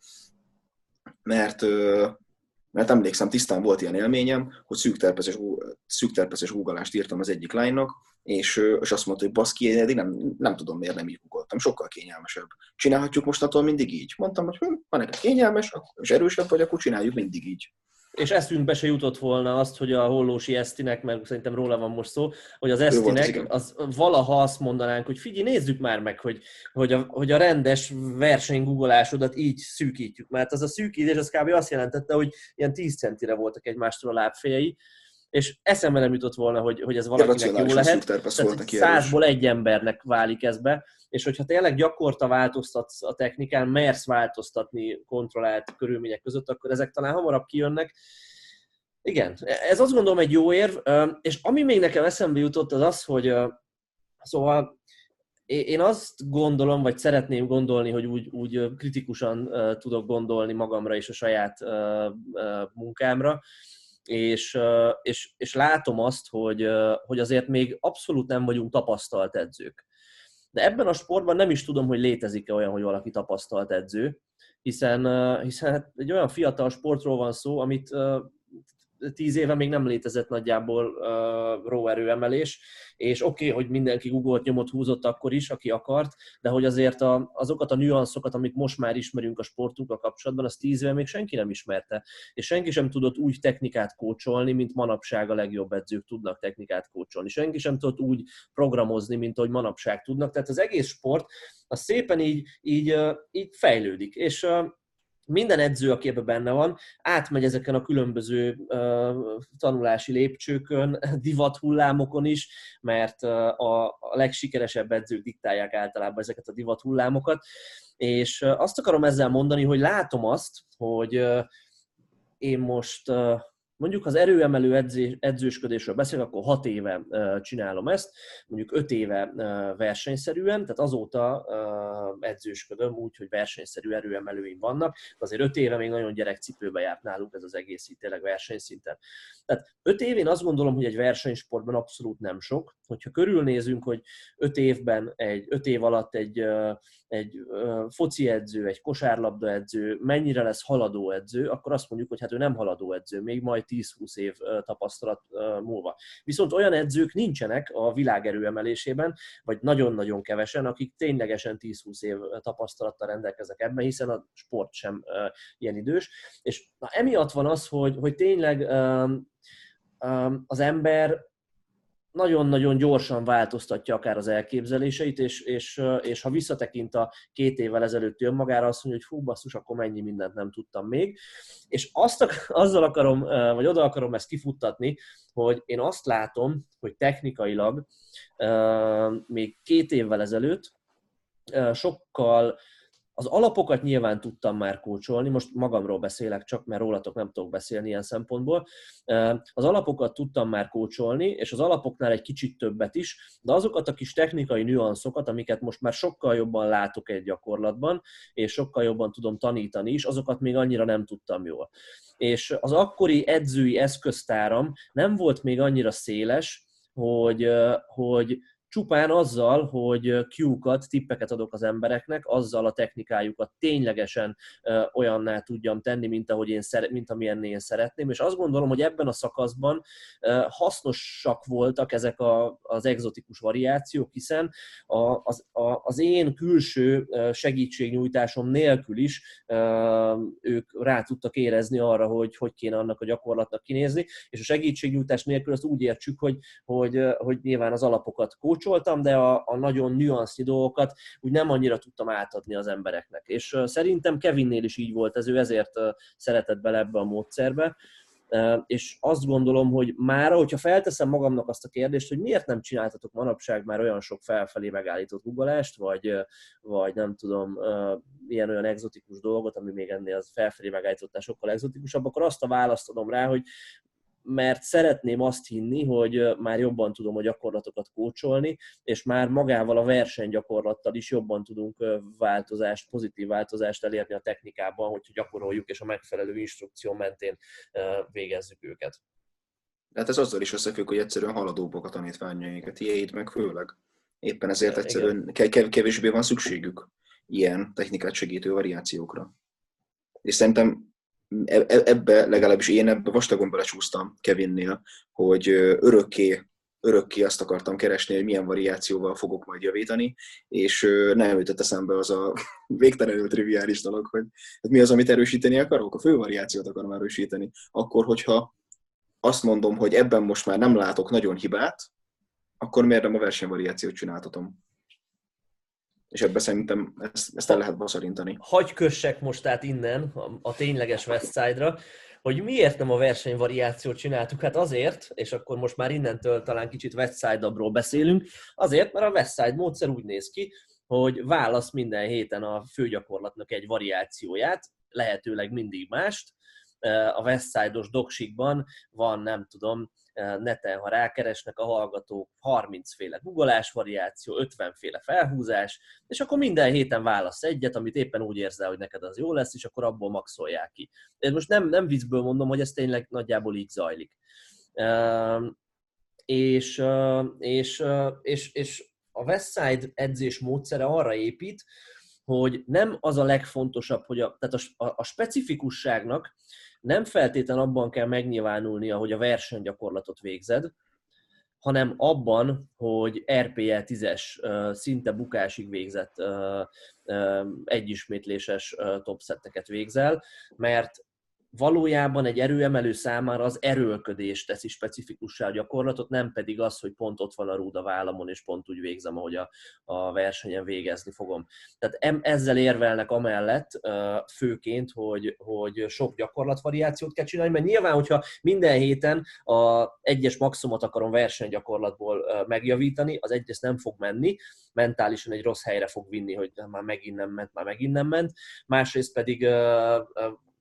mert mert emlékszem, tisztán volt ilyen élményem, hogy szűkterpeszes, szűkterpeszes googolást írtam az egyik lánynak, és, és azt mondta, hogy baszki, én nem, nem tudom, miért nem így googoltam, sokkal kényelmesebb. Csinálhatjuk most attól mindig így? Mondtam, hogy hm, van neked kényelmes, és erősebb vagy, akkor csináljuk mindig így és eszünkbe se jutott volna azt, hogy a hollósi Esztinek, mert szerintem róla van most szó, hogy az Esztinek, az, valaha azt mondanánk, hogy figyelj, nézzük már meg, hogy, hogy, a, hogy a rendes versenygoogolásodat így szűkítjük. Mert az a szűkítés az kb. azt jelentette, hogy ilyen 10 centire voltak egymástól a lábfejei, és eszembe nem jutott volna, hogy, hogy ez valakinek jó lehet. Tehát százból egy embernek válik ez be, és hogyha tényleg gyakorta változtatsz a technikán, mersz változtatni kontrollált körülmények között, akkor ezek talán hamarabb kijönnek. Igen, ez azt gondolom egy jó érv, és ami még nekem eszembe jutott, az az, hogy szóval én azt gondolom, vagy szeretném gondolni, hogy úgy, úgy kritikusan tudok gondolni magamra és a saját munkámra, és, és, és látom azt, hogy, hogy azért még abszolút nem vagyunk tapasztalt edzők. De ebben a sportban nem is tudom, hogy létezik-e olyan, hogy valaki tapasztalt edző, hiszen, hiszen hát egy olyan fiatal sportról van szó, amit tíz éve még nem létezett nagyjából uh, róerő emelés, és oké, okay, hogy mindenki Google nyomot húzott akkor is, aki akart, de hogy azért a, azokat a nüanszokat, amit most már ismerünk a sportunkkal kapcsolatban, az tíz éve még senki nem ismerte. És senki sem tudott úgy technikát kócsolni, mint manapság a legjobb edzők tudnak technikát kócsolni. Senki sem tudott úgy programozni, mint ahogy manapság tudnak. Tehát az egész sport az szépen így, így, így fejlődik. És minden edző, aki ebben benne van, átmegy ezeken a különböző uh, tanulási lépcsőkön, divat hullámokon is, mert uh, a, a legsikeresebb edzők diktálják általában ezeket a divat hullámokat. És uh, azt akarom ezzel mondani, hogy látom azt, hogy uh, én most uh, Mondjuk az erőemelő edzés, edzősködésről beszélek, akkor hat éve csinálom ezt, mondjuk öt éve versenyszerűen, tehát azóta edzősködöm úgy, hogy versenyszerű erőemelőim vannak, azért öt éve még nagyon gyerekcipőbe járt nálunk ez az egész itt tényleg versenyszinten. Tehát öt év én azt gondolom, hogy egy versenysportban abszolút nem sok. Hogyha körülnézünk, hogy öt évben, egy, öt év alatt egy, egy foci edző, egy kosárlabda edző mennyire lesz haladó edző, akkor azt mondjuk, hogy hát ő nem haladó edző, még majd 10-20 év tapasztalat múlva. Viszont olyan edzők nincsenek a világerő emelésében, vagy nagyon-nagyon kevesen, akik ténylegesen 10-20 év tapasztalattal rendelkeznek ebben, hiszen a sport sem ilyen idős. És na, emiatt van az, hogy, hogy tényleg az ember nagyon-nagyon gyorsan változtatja akár az elképzeléseit, és, és, és ha visszatekint a két évvel ezelőtti önmagára, azt mondja, hogy fú, basszus, akkor mennyi mindent nem tudtam még. És azt, azzal akarom, vagy oda akarom ezt kifuttatni, hogy én azt látom, hogy technikailag még két évvel ezelőtt sokkal az alapokat nyilván tudtam már kócsolni, most magamról beszélek csak, mert rólatok nem tudok beszélni ilyen szempontból. Az alapokat tudtam már kócsolni, és az alapoknál egy kicsit többet is, de azokat a kis technikai nüanszokat, amiket most már sokkal jobban látok egy gyakorlatban, és sokkal jobban tudom tanítani is, azokat még annyira nem tudtam jól. És az akkori edzői eszköztáram nem volt még annyira széles, hogy, hogy csupán azzal, hogy Q-kat, tippeket adok az embereknek, azzal a technikájukat ténylegesen olyanná tudjam tenni, mint, ahogy én szeret, mint amilyen én szeretném, és azt gondolom, hogy ebben a szakaszban hasznosak voltak ezek a, az egzotikus variációk, hiszen a, az, az én külső segítségnyújtásom nélkül is ők rá tudtak érezni arra, hogy hogy kéne annak a gyakorlatnak kinézni, és a segítségnyújtás nélkül azt úgy értsük, hogy, hogy, hogy nyilván az alapokat kócsoltam, de a, a nagyon nüansznyi dolgokat úgy nem annyira tudtam átadni az embereknek. És szerintem Kevinnél is így volt ez, ő ezért szeretett bele ebbe a módszerbe. És azt gondolom, hogy már, hogyha felteszem magamnak azt a kérdést, hogy miért nem csináltatok manapság már olyan sok felfelé megállított guggolást, vagy, vagy nem tudom, ilyen olyan egzotikus dolgot, ami még ennél az felfelé megállítottál sokkal egzotikusabb, akkor azt a választ adom rá, hogy mert szeretném azt hinni, hogy már jobban tudom a gyakorlatokat kócsolni, és már magával a versenygyakorlattal is jobban tudunk változást, pozitív változást elérni a technikában, hogyha gyakoroljuk, és a megfelelő instrukció mentén végezzük őket. Hát ez azzal is összefügg, hogy egyszerűen haladóbbak a tanítványaikat, tiéd meg főleg. Éppen ezért egyszerűen kevésbé van szükségük ilyen technikát segítő variációkra. És szerintem ebbe legalábbis én ebbe vastagon belecsúsztam Kevinnél, hogy örökké, örökké azt akartam keresni, hogy milyen variációval fogok majd javítani, és nem jutott eszembe az a végtelenül triviális dolog, hogy mi az, amit erősíteni akarok, a fő variációt akarom erősíteni. Akkor, hogyha azt mondom, hogy ebben most már nem látok nagyon hibát, akkor miért nem a versenyvariációt csináltatom? És ebbe szerintem ezt, ezt el lehet baszarintani. Hagy kössek most át innen a, a tényleges Westside-ra, hogy miért nem a versenyvariációt csináltuk? Hát azért, és akkor most már innentől talán kicsit Westside-abról beszélünk, azért, mert a Westside módszer úgy néz ki, hogy válasz minden héten a főgyakorlatnak egy variációját, lehetőleg mindig mást. A Westside-os doksikban van, nem tudom, neten, ha rákeresnek a hallgatók, 30 féle googolás variáció, 50 féle felhúzás, és akkor minden héten válasz egyet, amit éppen úgy érzel, hogy neked az jó lesz, és akkor abból maxolják ki. Én most nem, nem viccből mondom, hogy ez tényleg nagyjából így zajlik. És, és, és, és a Westside edzés módszere arra épít, hogy nem az a legfontosabb, hogy a, tehát a, a specifikusságnak nem feltétlen abban kell megnyilvánulnia, hogy a versenygyakorlatot végzed, hanem abban, hogy RPE 10-es szinte bukásig végzett egyismétléses topszetteket végzel, mert valójában egy erőemelő számára az erőlködés teszi specifikussá a gyakorlatot, nem pedig az, hogy pont ott van a rúd a vállamon, és pont úgy végzem, ahogy a, a versenyen végezni fogom. Tehát ezzel érvelnek amellett főként, hogy, hogy sok gyakorlatvariációt kell csinálni, mert nyilván, hogyha minden héten a egyes maximumot akarom versenygyakorlatból megjavítani, az egyes nem fog menni, mentálisan egy rossz helyre fog vinni, hogy már megint nem ment, már megint nem ment. Másrészt pedig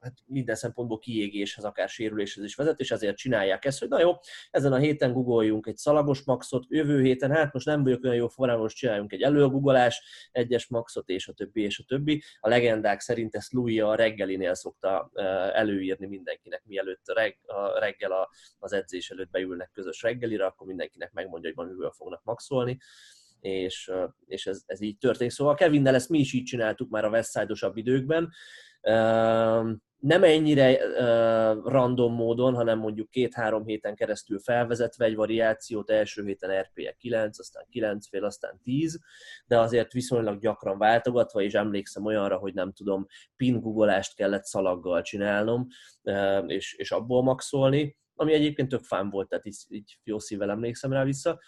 hát minden szempontból kiégéshez, akár sérüléshez is vezet, és ezért csinálják ezt, hogy na jó, ezen a héten googoljunk egy szalagos maxot, jövő héten, hát most nem vagyok olyan jó formában, most csináljunk egy előgugolás, egyes maxot, és a többi, és a többi. A legendák szerint ezt Louis a reggelinél szokta előírni mindenkinek, mielőtt a reggel az edzés előtt beülnek közös reggelire, akkor mindenkinek megmondja, hogy miből fognak maxolni és, és ez, ez így történik. Szóval Kevinnel ezt mi is így csináltuk már a Westside-osabb időkben, nem ennyire uh, random módon, hanem mondjuk két-három héten keresztül felvezetve egy variációt, első héten RPE 9, aztán 9 fél, aztán 10, de azért viszonylag gyakran váltogatva, és emlékszem olyanra, hogy nem tudom, pin googolást kellett szalaggal csinálnom, uh, és, és abból maxolni, ami egyébként tök fán volt, tehát így, így jó szívvel emlékszem rá vissza.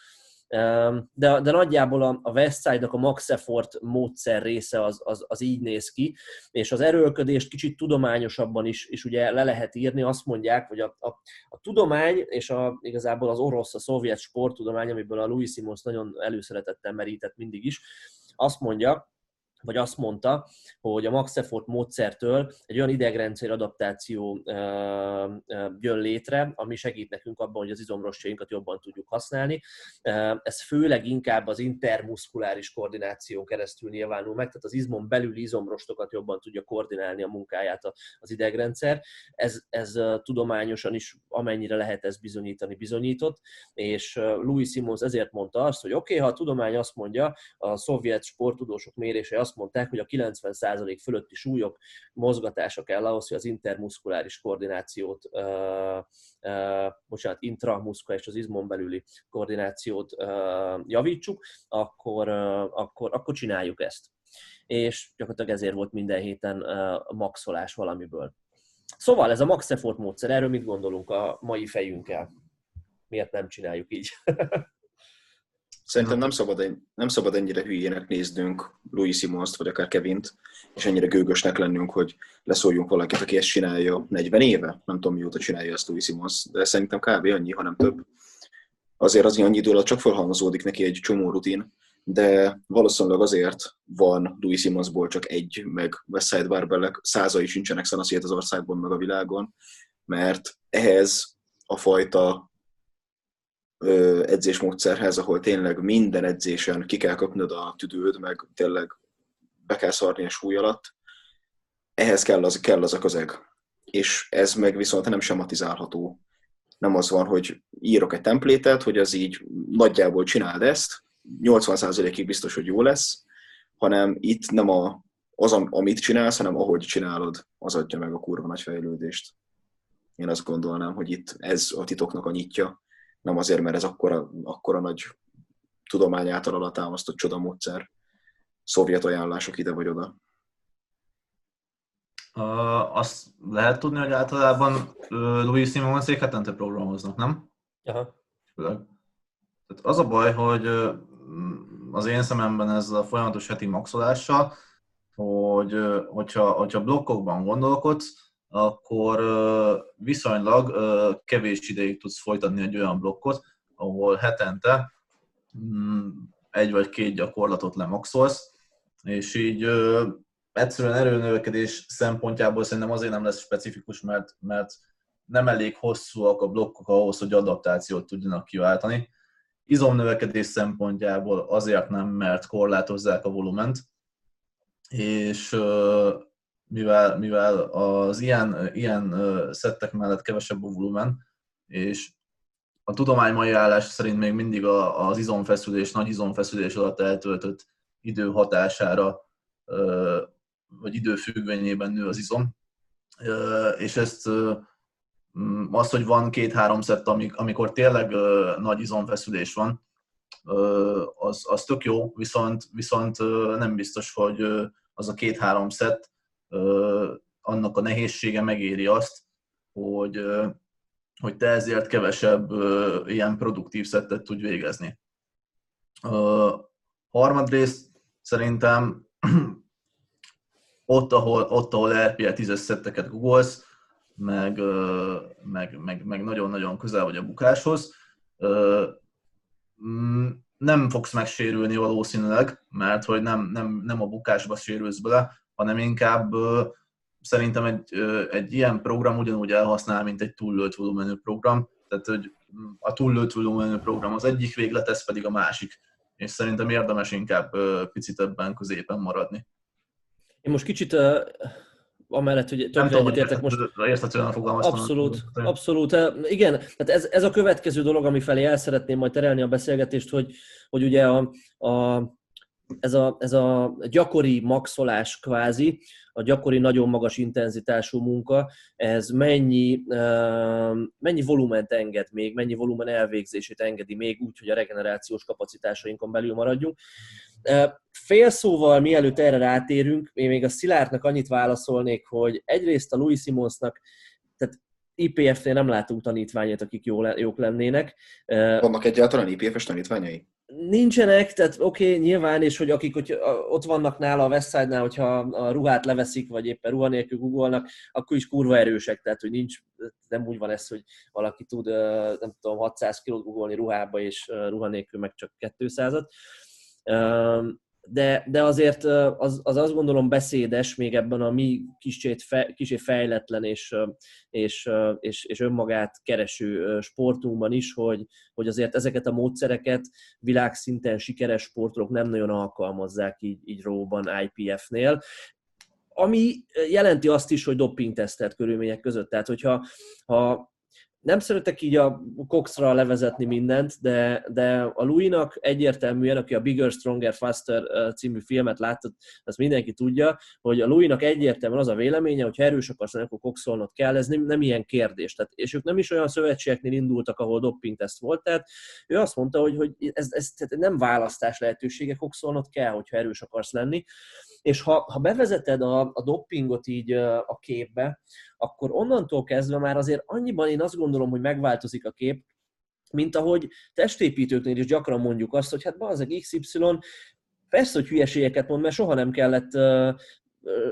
De, de nagyjából a, Westside-nak a max effort módszer része az, az, az így néz ki, és az erőlködést kicsit tudományosabban is, is ugye le lehet írni, azt mondják, hogy a, a, a tudomány, és a, igazából az orosz, a szovjet sporttudomány, amiből a Louis Simons nagyon előszeretettel merített mindig is, azt mondja, vagy azt mondta, hogy a Max Effort módszertől egy olyan idegrendszer adaptáció jön létre, ami segít nekünk abban, hogy az izomrostjainkat jobban tudjuk használni. Ez főleg inkább az intermuszkuláris koordináción keresztül nyilvánul meg, tehát az izmon belüli izomrostokat jobban tudja koordinálni a munkáját az idegrendszer. Ez, ez tudományosan is amennyire lehet ezt bizonyítani, bizonyított, és Louis Simons ezért mondta azt, hogy oké, okay, ha a tudomány azt mondja, a szovjet sporttudósok mérése azt mondták, hogy a 90% fölötti súlyok mozgatása kell ahhoz, hogy az intermuszkuláris koordinációt, uh, uh, bocsánat, intramuszkuláris, az izmon belüli koordinációt uh, javítsuk, akkor, akkor, akkor csináljuk ezt. És gyakorlatilag ezért volt minden héten maxolás valamiből. Szóval ez a max effort módszer, erről mit gondolunk a mai fejünkkel? Miért nem csináljuk így? Szerintem nem szabad, nem szabad ennyire hülyének néznünk Louis Simons-t, vagy akár Kevint, és ennyire gőgösnek lennünk, hogy leszóljunk valakit, aki ezt csinálja 40 éve. Nem tudom, mióta csinálja ezt Louis Simons, de szerintem kb. annyi, hanem több. Azért az annyi idő alatt csak felhalmozódik neki egy csomó rutin, de valószínűleg azért van Louis Simonsból csak egy, meg Westside Barbellek százai sincsenek szanaszét az országban, meg a világon, mert ehhez a fajta edzésmódszerhez, ahol tényleg minden edzésen ki kell köpnöd a tüdőd, meg tényleg be kell szarni a súly alatt, ehhez kell az, kell az a közeg. És ez meg viszont nem sematizálható. Nem az van, hogy írok egy templétet, hogy az így nagyjából csináld ezt, 80%-ig biztos, hogy jó lesz, hanem itt nem a, az, amit csinálsz, hanem ahogy csinálod, az adja meg a kurva nagy fejlődést. Én azt gondolnám, hogy itt ez a titoknak a nyitja, nem azért, mert ez akkora, akkora nagy tudomány által alatámasztott csodamódszer, szovjet ajánlások ide vagy oda. Uh, azt lehet tudni, hogy általában uh, Louis Simonsék hetente programoznak, nem? Aha. Tehát az a baj, hogy uh, az én szememben ez a folyamatos heti maxolással, hogy uh, hogyha, hogyha blokkokban gondolkodsz, akkor viszonylag kevés ideig tudsz folytatni egy olyan blokkot, ahol hetente mm, egy vagy két gyakorlatot lemaxolsz, és így egyszerűen erőnövekedés szempontjából szerintem azért nem lesz specifikus, mert, mert nem elég hosszúak a blokkok ahhoz, hogy adaptációt tudjanak kiváltani. Izomnövekedés szempontjából azért nem, mert korlátozzák a volument, és mivel, mivel az ilyen, ilyen szettek mellett kevesebb a volumen, és a tudomány mai állás szerint még mindig az izomfeszülés, nagy izomfeszülés alatt eltöltött idő hatására, vagy időfüggvényében nő az izom. És ezt az, hogy van két-három szett, amikor tényleg nagy izomfeszülés van, az, az tök jó, viszont, viszont nem biztos, hogy az a két-három szett annak a nehézsége megéri azt, hogy, hogy te ezért kevesebb ilyen produktív szettet tudj végezni. Harmadrészt szerintem ott, ahol, ott, ahol RPL 10 szetteket googolsz, meg, meg, meg, meg nagyon-nagyon közel vagy a bukáshoz, nem fogsz megsérülni valószínűleg, mert hogy nem, nem, nem a bukásba sérülsz bele, hanem inkább szerintem egy, egy ilyen program ugyanúgy elhasznál, mint egy túllőtt volumenű program. Tehát, hogy a túllőtt volumenű program az egyik véglet, ez pedig a másik. És szerintem érdemes inkább picit ebben középen maradni. Én most kicsit amellett, hogy többre egyetértek most. Érthetően fogalmaztam. Abszolút, abszolút. Igen, tehát ez, ez a következő dolog, ami felé el szeretném majd terelni a beszélgetést, hogy, hogy ugye a, a ez a, ez a gyakori maxolás kvázi, a gyakori nagyon magas intenzitású munka, ez mennyi, mennyi volument enged még, mennyi volumen elvégzését engedi még úgy, hogy a regenerációs kapacitásainkon belül maradjunk. Fél szóval, mielőtt erre rátérünk, én még a Szilárdnak annyit válaszolnék, hogy egyrészt a Louis Simonsnak, tehát IPF-nél nem látunk tanítványait, akik jók lennének. Vannak egyáltalán IPF-es tanítványai? Nincsenek, tehát oké, okay, nyilván, és hogy akik hogy ott vannak nála a Westside-nál, hogyha a ruhát leveszik, vagy éppen ruha nélkül googolnak, akkor is kurva erősek, tehát hogy nincs, nem úgy van ez, hogy valaki tud, nem tudom, 600 kilót googolni ruhába, és ruha nélkül meg csak 200-at. De, de azért az, az azt gondolom beszédes még ebben a mi kicsit, fe, kicsit fejletlen és, és, és, és önmagát kereső sportunkban is, hogy, hogy azért ezeket a módszereket világszinten sikeres sportolók nem nagyon alkalmazzák így, így róban IPF-nél ami jelenti azt is, hogy doping-tesztelt körülmények között. Tehát, hogyha ha nem szeretek így a Coxra levezetni mindent, de, de a Louis-nak egyértelműen, aki a Bigger, Stronger, Faster című filmet látott, azt mindenki tudja, hogy a Louis-nak egyértelműen az a véleménye, hogy ha erős akarsz lenni, akkor coxolnod kell, ez nem, nem ilyen kérdés. Tehát, és ők nem is olyan szövetségeknél indultak, ahol doping teszt volt, tehát ő azt mondta, hogy, hogy ez, ez tehát nem választás lehetősége, coxolnod kell, hogyha erős akarsz lenni. És ha, ha bevezeted a, a doppingot így a képbe, akkor onnantól kezdve már azért annyiban én azt gondolom, hogy megváltozik a kép, mint ahogy testépítőknél is gyakran mondjuk azt, hogy hát bazeg XY persze, hogy hülyeségeket mond, mert soha nem kellett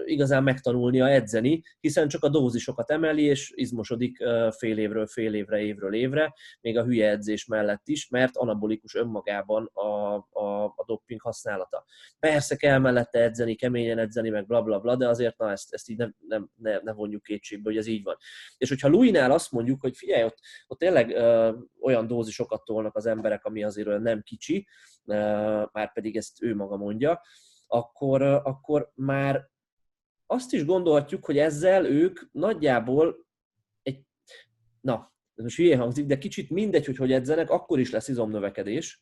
igazán megtanulnia edzeni, hiszen csak a dózisokat emeli, és izmosodik fél évről fél évre, évről évre, még a hülye edzés mellett is, mert anabolikus önmagában a, a, a dopping használata. Persze kell mellette edzeni, keményen edzeni, meg bla bla bla, de azért na, ezt, ezt így nem, nem, ne, ne vonjuk kétségbe, hogy ez így van. És hogyha Louis-nál azt mondjuk, hogy figyelj, ott, ott tényleg ö, olyan dózisokat tolnak az emberek, ami azért olyan nem kicsi, ö, már pedig ezt ő maga mondja, akkor, akkor már azt is gondolhatjuk, hogy ezzel ők nagyjából egy, na, ez most hülyén hangzik, de kicsit mindegy, hogy hogy edzenek, akkor is lesz izomnövekedés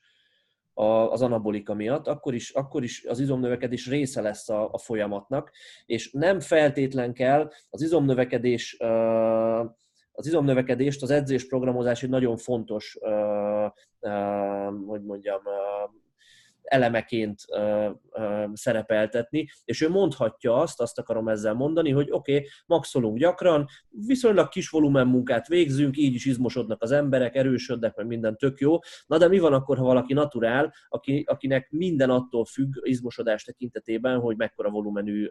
az anabolika miatt, akkor is, akkor is az izomnövekedés része lesz a, a folyamatnak, és nem feltétlen kell az izomnövekedés az izomnövekedést az edzésprogramozás egy nagyon fontos, hogy mondjam, elemeként szerepeltetni, és ő mondhatja azt, azt akarom ezzel mondani, hogy oké, okay, maxolunk gyakran, viszonylag kis volumen munkát végzünk, így is izmosodnak az emberek, erősödnek, meg minden tök jó. Na de mi van akkor, ha valaki naturál, aki, akinek minden attól függ izmosodás tekintetében, hogy mekkora volumenű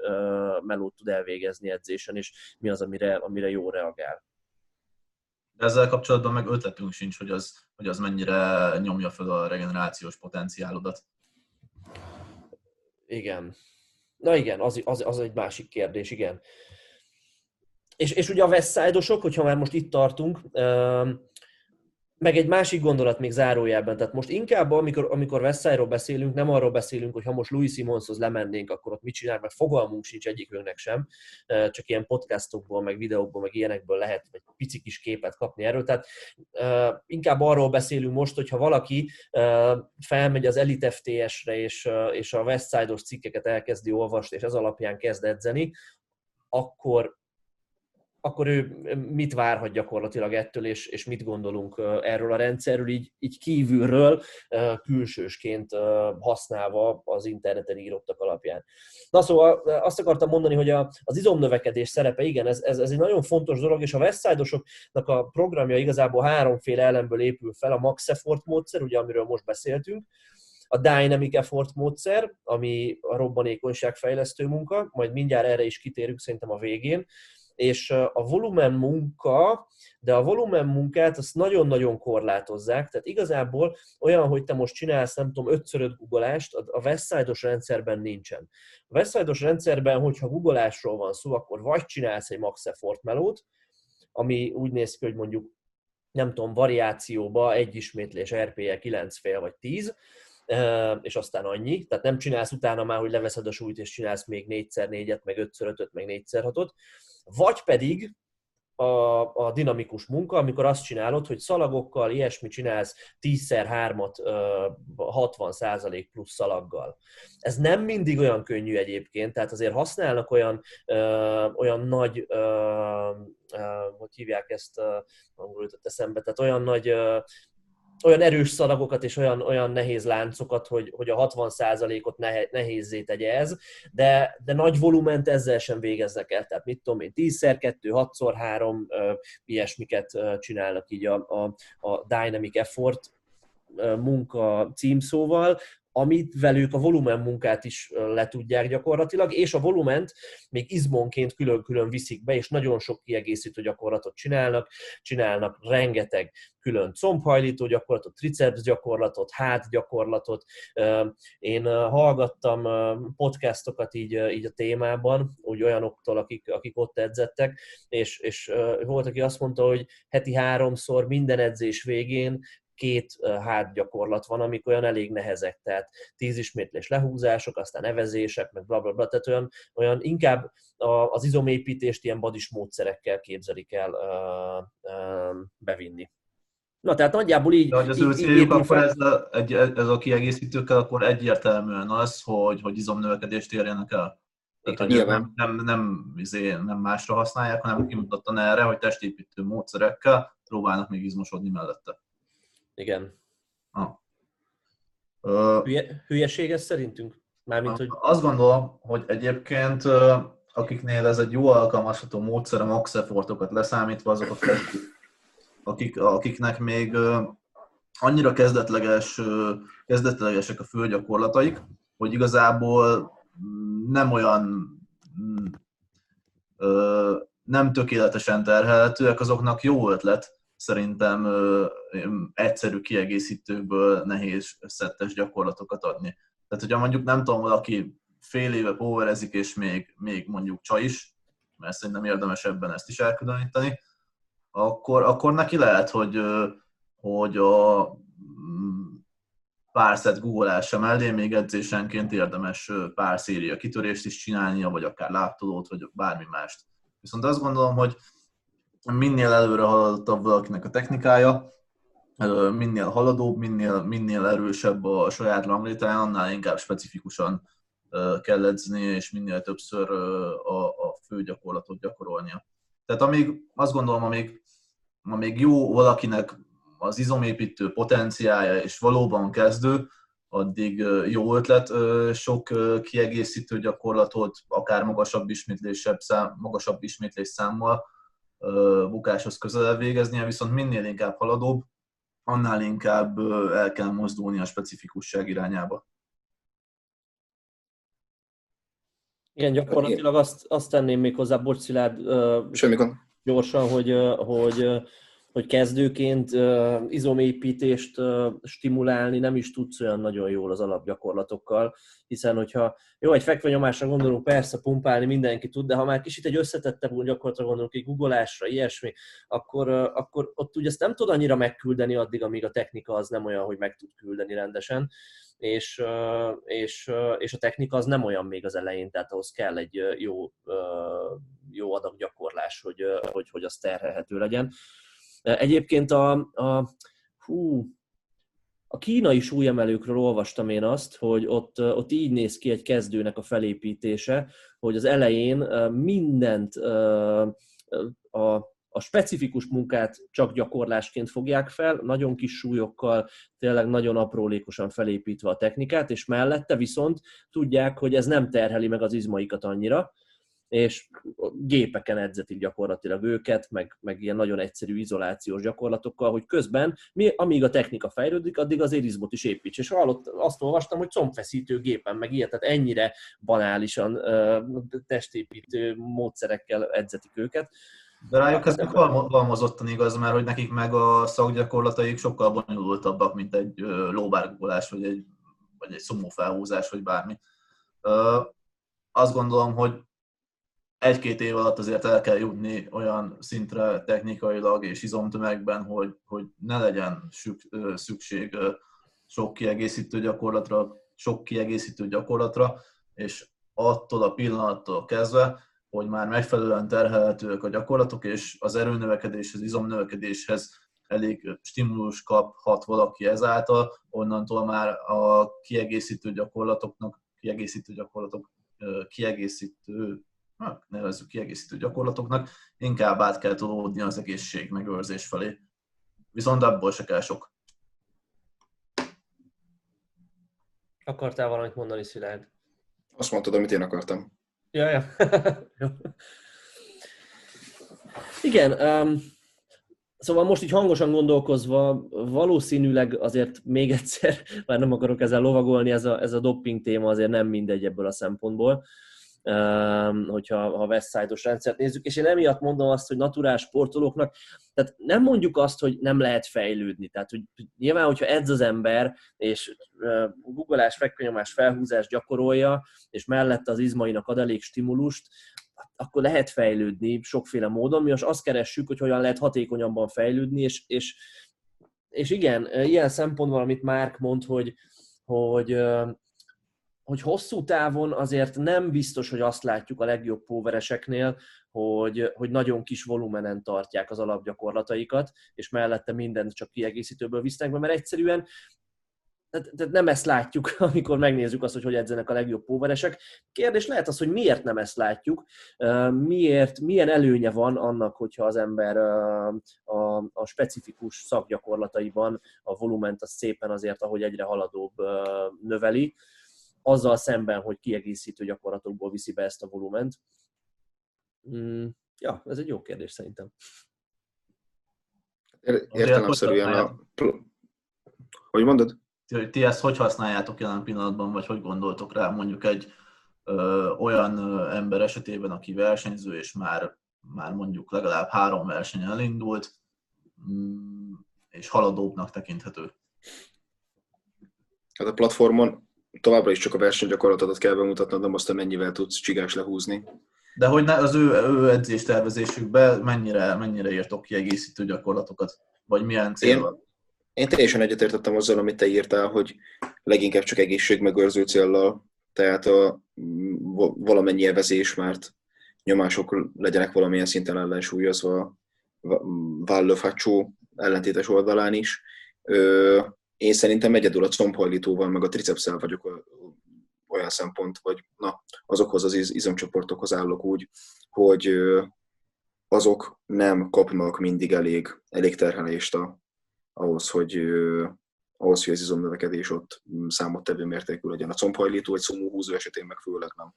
melót tud elvégezni edzésen, és mi az, amire, amire jó reagál. De ezzel kapcsolatban meg ötletünk sincs, hogy az, hogy az mennyire nyomja fel a regenerációs potenciálodat. Igen. Na igen, az, az, az egy másik kérdés, igen. És, és ugye a Westside-osok, hogyha már most itt tartunk, meg egy másik gondolat még zárójelben, tehát most inkább, amikor, amikor Westside-ról beszélünk, nem arról beszélünk, hogy ha most Louis Simonshoz lemennénk, akkor ott mit csinál, mert fogalmunk sincs egyikünknek sem, csak ilyen podcastokból, meg videókból, meg ilyenekből lehet egy pici kis képet kapni erről. Tehát inkább arról beszélünk most, hogy ha valaki felmegy az Elite FTS-re, és, és a Westside-os cikkeket elkezdi olvasni, és ez alapján kezd edzeni, akkor akkor ő mit várhat gyakorlatilag ettől, és, és mit gondolunk erről a rendszerről, így, így kívülről, külsősként használva az interneten írottak alapján. Na szóval azt akartam mondani, hogy a, az izomnövekedés szerepe, igen, ez, ez, ez egy nagyon fontos dolog, és a Westside-osoknak a programja igazából háromféle elemből épül fel, a Max Effort módszer, ugye amiről most beszéltünk, a Dynamic Effort módszer, ami a robbanékonyságfejlesztő munka, majd mindjárt erre is kitérünk szerintem a végén, és a volumen munka, de a volumen munkát azt nagyon-nagyon korlátozzák, tehát igazából olyan, hogy te most csinálsz, nem tudom, 5 5 googleást, a Westside-os rendszerben nincsen. A Westside-os rendszerben, hogyha googleásról van szó, akkor vagy csinálsz egy max effort melót, ami úgy néz ki, hogy mondjuk nem tudom, variációba egy ismétlés RPE 9 fél vagy 10, és aztán annyi. Tehát nem csinálsz utána már, hogy leveszed a súlyt, és csinálsz még 4x4-et, meg 5x5-öt, meg 4x6-ot, vagy pedig a, a dinamikus munka, amikor azt csinálod, hogy szalagokkal, ilyesmi csinálsz 10x3-at 60% plusz szalaggal. Ez nem mindig olyan könnyű egyébként, tehát azért használnak olyan, ö, olyan nagy, ö, ö, hogy hívják ezt, angolul jutott eszembe, tehát olyan nagy ö, olyan erős szalagokat és olyan, olyan nehéz láncokat, hogy, hogy a 60%-ot nehézzé tegye ez, de, de nagy volument ezzel sem végeznek el. Tehát mit tudom én, 10x2, 6x3 ilyesmiket csinálnak így a, a, a Dynamic Effort munka címszóval, amit velük a volumen munkát is le tudják gyakorlatilag, és a volument még izmonként külön-külön viszik be, és nagyon sok kiegészítő gyakorlatot csinálnak, csinálnak rengeteg külön combhajlító gyakorlatot, triceps gyakorlatot, hát gyakorlatot. Én hallgattam podcastokat így, így a témában, úgy olyanoktól, akik, akik ott edzettek, és, és volt, aki azt mondta, hogy heti háromszor minden edzés végén két hátgyakorlat van, amik olyan elég nehezek, tehát tíz ismétlés lehúzások, aztán evezések, meg bla, bla, bla tehát olyan, olyan inkább az izomépítést ilyen badis módszerekkel képzelik el bevinni. Na, tehát nagyjából így... De, hogy az ő céljuk akkor ez a, egy, ez a kiegészítőkkel, akkor egyértelműen az, hogy, hogy izomnövekedést érjenek el. Tehát, hogy nem, nem, nem, izé, nem másra használják, hanem kimutattan erre, hogy testépítő módszerekkel próbálnak még izmosodni mellette. Igen. Ah. Hülye, hülyeség ez szerintünk? Mármint, hogy... Azt gondolom, hogy egyébként akiknél ez egy jó alkalmazható módszer, a max effortokat leszámítva, azok a akik, akiknek még annyira kezdetleges, kezdetlegesek a főgyakorlataik, hogy igazából nem olyan nem tökéletesen terhelhetőek, azoknak jó ötlet szerintem egyszerű kiegészítőkből nehéz szettes gyakorlatokat adni. Tehát, hogyha mondjuk nem tudom, valaki fél éve powerezik, és még, még mondjuk csaj is, mert szerintem érdemes ebben ezt is elkülöníteni, akkor, akkor neki lehet, hogy, hogy a mm, pár szett googleása mellé még edzésenként érdemes pár széria kitörést is csinálnia, vagy akár láptolót, vagy bármi mást. Viszont azt gondolom, hogy minél előre haladottabb valakinek a technikája, minél haladóbb, minél, minél erősebb a saját ranglétáján, annál inkább specifikusan kell edzni, és minél többször a, a fő gyakorlatot gyakorolnia. Tehát amíg, azt gondolom, amíg, amíg jó valakinek az izomépítő potenciája, és valóban kezdő, addig jó ötlet sok kiegészítő gyakorlatot, akár magasabb ismétlésebb szám, magasabb ismétlés számmal bukáshoz közel végeznie, viszont minél inkább haladóbb, annál inkább el kell mozdulni a specifikusság irányába. Igen, gyakorlatilag azt, azt tenném még hozzá, bocs Szilárd, gyorsan, hogy, hogy hogy kezdőként izomépítést stimulálni nem is tudsz olyan nagyon jól az alapgyakorlatokkal, hiszen hogyha jó, egy fekvenyomásra gondolunk, persze pumpálni mindenki tud, de ha már kicsit egy összetettebb gyakorlatra gondolunk, egy googolásra, ilyesmi, akkor, akkor ott ugye ezt nem tud annyira megküldeni addig, amíg a technika az nem olyan, hogy meg tud küldeni rendesen, és, és, és a technika az nem olyan még az elején, tehát ahhoz kell egy jó, jó adag gyakorlás, hogy, hogy, hogy az terhelhető legyen. Egyébként a, a, hú, a kínai súlyemelőkről olvastam én azt, hogy ott, ott így néz ki egy kezdőnek a felépítése, hogy az elején mindent a, a specifikus munkát csak gyakorlásként fogják fel, nagyon kis súlyokkal, tényleg nagyon aprólékosan felépítve a technikát, és mellette viszont tudják, hogy ez nem terheli meg az izmaikat annyira, és gépeken edzetik gyakorlatilag őket, meg, meg ilyen nagyon egyszerű izolációs gyakorlatokkal, hogy közben, mi, amíg a technika fejlődik, addig az érizmot is építs. És hallott, azt olvastam, hogy combfeszítő gépen, meg ilyet, tehát ennyire banálisan testépítő módszerekkel edzetik őket. De rájuk ez halmozottan igaz, mert hogy nekik meg a szakgyakorlataik sokkal bonyolultabbak, mint egy lóbárgulás, vagy egy, vagy egy szomó felhúzás, vagy bármi. Azt gondolom, hogy egy-két év alatt azért el kell jutni olyan szintre technikailag és izomtömegben, hogy, hogy ne legyen szükség sok kiegészítő gyakorlatra, sok kiegészítő gyakorlatra, és attól a pillanattól kezdve, hogy már megfelelően terhelhetőek a gyakorlatok, és az erőnövekedéshez, izomnövekedéshez elég stimulus kaphat valaki ezáltal, onnantól már a kiegészítő gyakorlatoknak, kiegészítő gyakorlatok, kiegészítő hát nevezzük kiegészítő gyakorlatoknak, inkább át kell tolódni az egészség megőrzés felé. Viszont abból se kell sok. Akartál valamit mondani, Szilárd? Azt mondtad, amit én akartam. Ja, ja. Igen, um, Szóval most így hangosan gondolkozva, valószínűleg azért még egyszer, már nem akarok ezzel lovagolni, ez a, ez a dopping téma azért nem mindegy ebből a szempontból, hogyha ha West Side-os rendszert nézzük, és én emiatt mondom azt, hogy naturál sportolóknak, tehát nem mondjuk azt, hogy nem lehet fejlődni, tehát hogy nyilván, hogyha edz az ember, és googleás, fekvenyomás, felhúzás gyakorolja, és mellette az izmainak ad elég stimulust, akkor lehet fejlődni sokféle módon. Mi most azt keressük, hogy hogyan lehet hatékonyabban fejlődni, és, és, és igen, ilyen szempontból, amit Márk mond, hogy, hogy, hogy hosszú távon azért nem biztos, hogy azt látjuk a legjobb póvereseknél, hogy, hogy nagyon kis volumenen tartják az alapgyakorlataikat, és mellette mindent csak kiegészítőből visznek be, mert egyszerűen tehát, nem ezt látjuk, amikor megnézzük azt, hogy hogy edzenek a legjobb póveresek. Kérdés lehet az, hogy miért nem ezt látjuk, miért, milyen előnye van annak, hogyha az ember a, a specifikus szakgyakorlataiban a volument az szépen azért, ahogy egyre haladóbb növeli, azzal szemben, hogy kiegészítő gyakorlatokból viszi be ezt a volument. Mm, ja, ez egy jó kérdés szerintem. Értelemszerűen a... Hogy mondod? hogy ti ezt hogy használjátok jelen pillanatban, vagy hogy gondoltok rá mondjuk egy ö, olyan ember esetében, aki versenyző, és már, már mondjuk legalább három verseny elindult, mm, és haladóbbnak tekinthető. Hát a platformon továbbra is csak a versenygyakorlatodat kell bemutatnod, nem azt, mennyivel tudsz csigás lehúzni. De hogy ne, az ő, ő edzéstervezésükbe mennyire, mennyire írtok kiegészítő gyakorlatokat? Vagy milyen cél van? Én teljesen egyetértettem azzal, amit te írtál, hogy leginkább csak egészségmegőrző céllal, tehát a, valamennyi evezés, mert nyomások legyenek valamilyen szinten ellensúlyozva vállöfácsó ellentétes oldalán is. Én szerintem egyedül a combhajlítóval, meg a tricepszel vagyok olyan szempont, vagy na, azokhoz az izomcsoportokhoz állok úgy, hogy azok nem kapnak mindig elég, elég terhelést a, ahhoz, hogy ahhoz, hogy az izomnövekedés ott számottevő mértékű legyen. A combhajlító vagy szomóhúzó esetén meg főleg nem.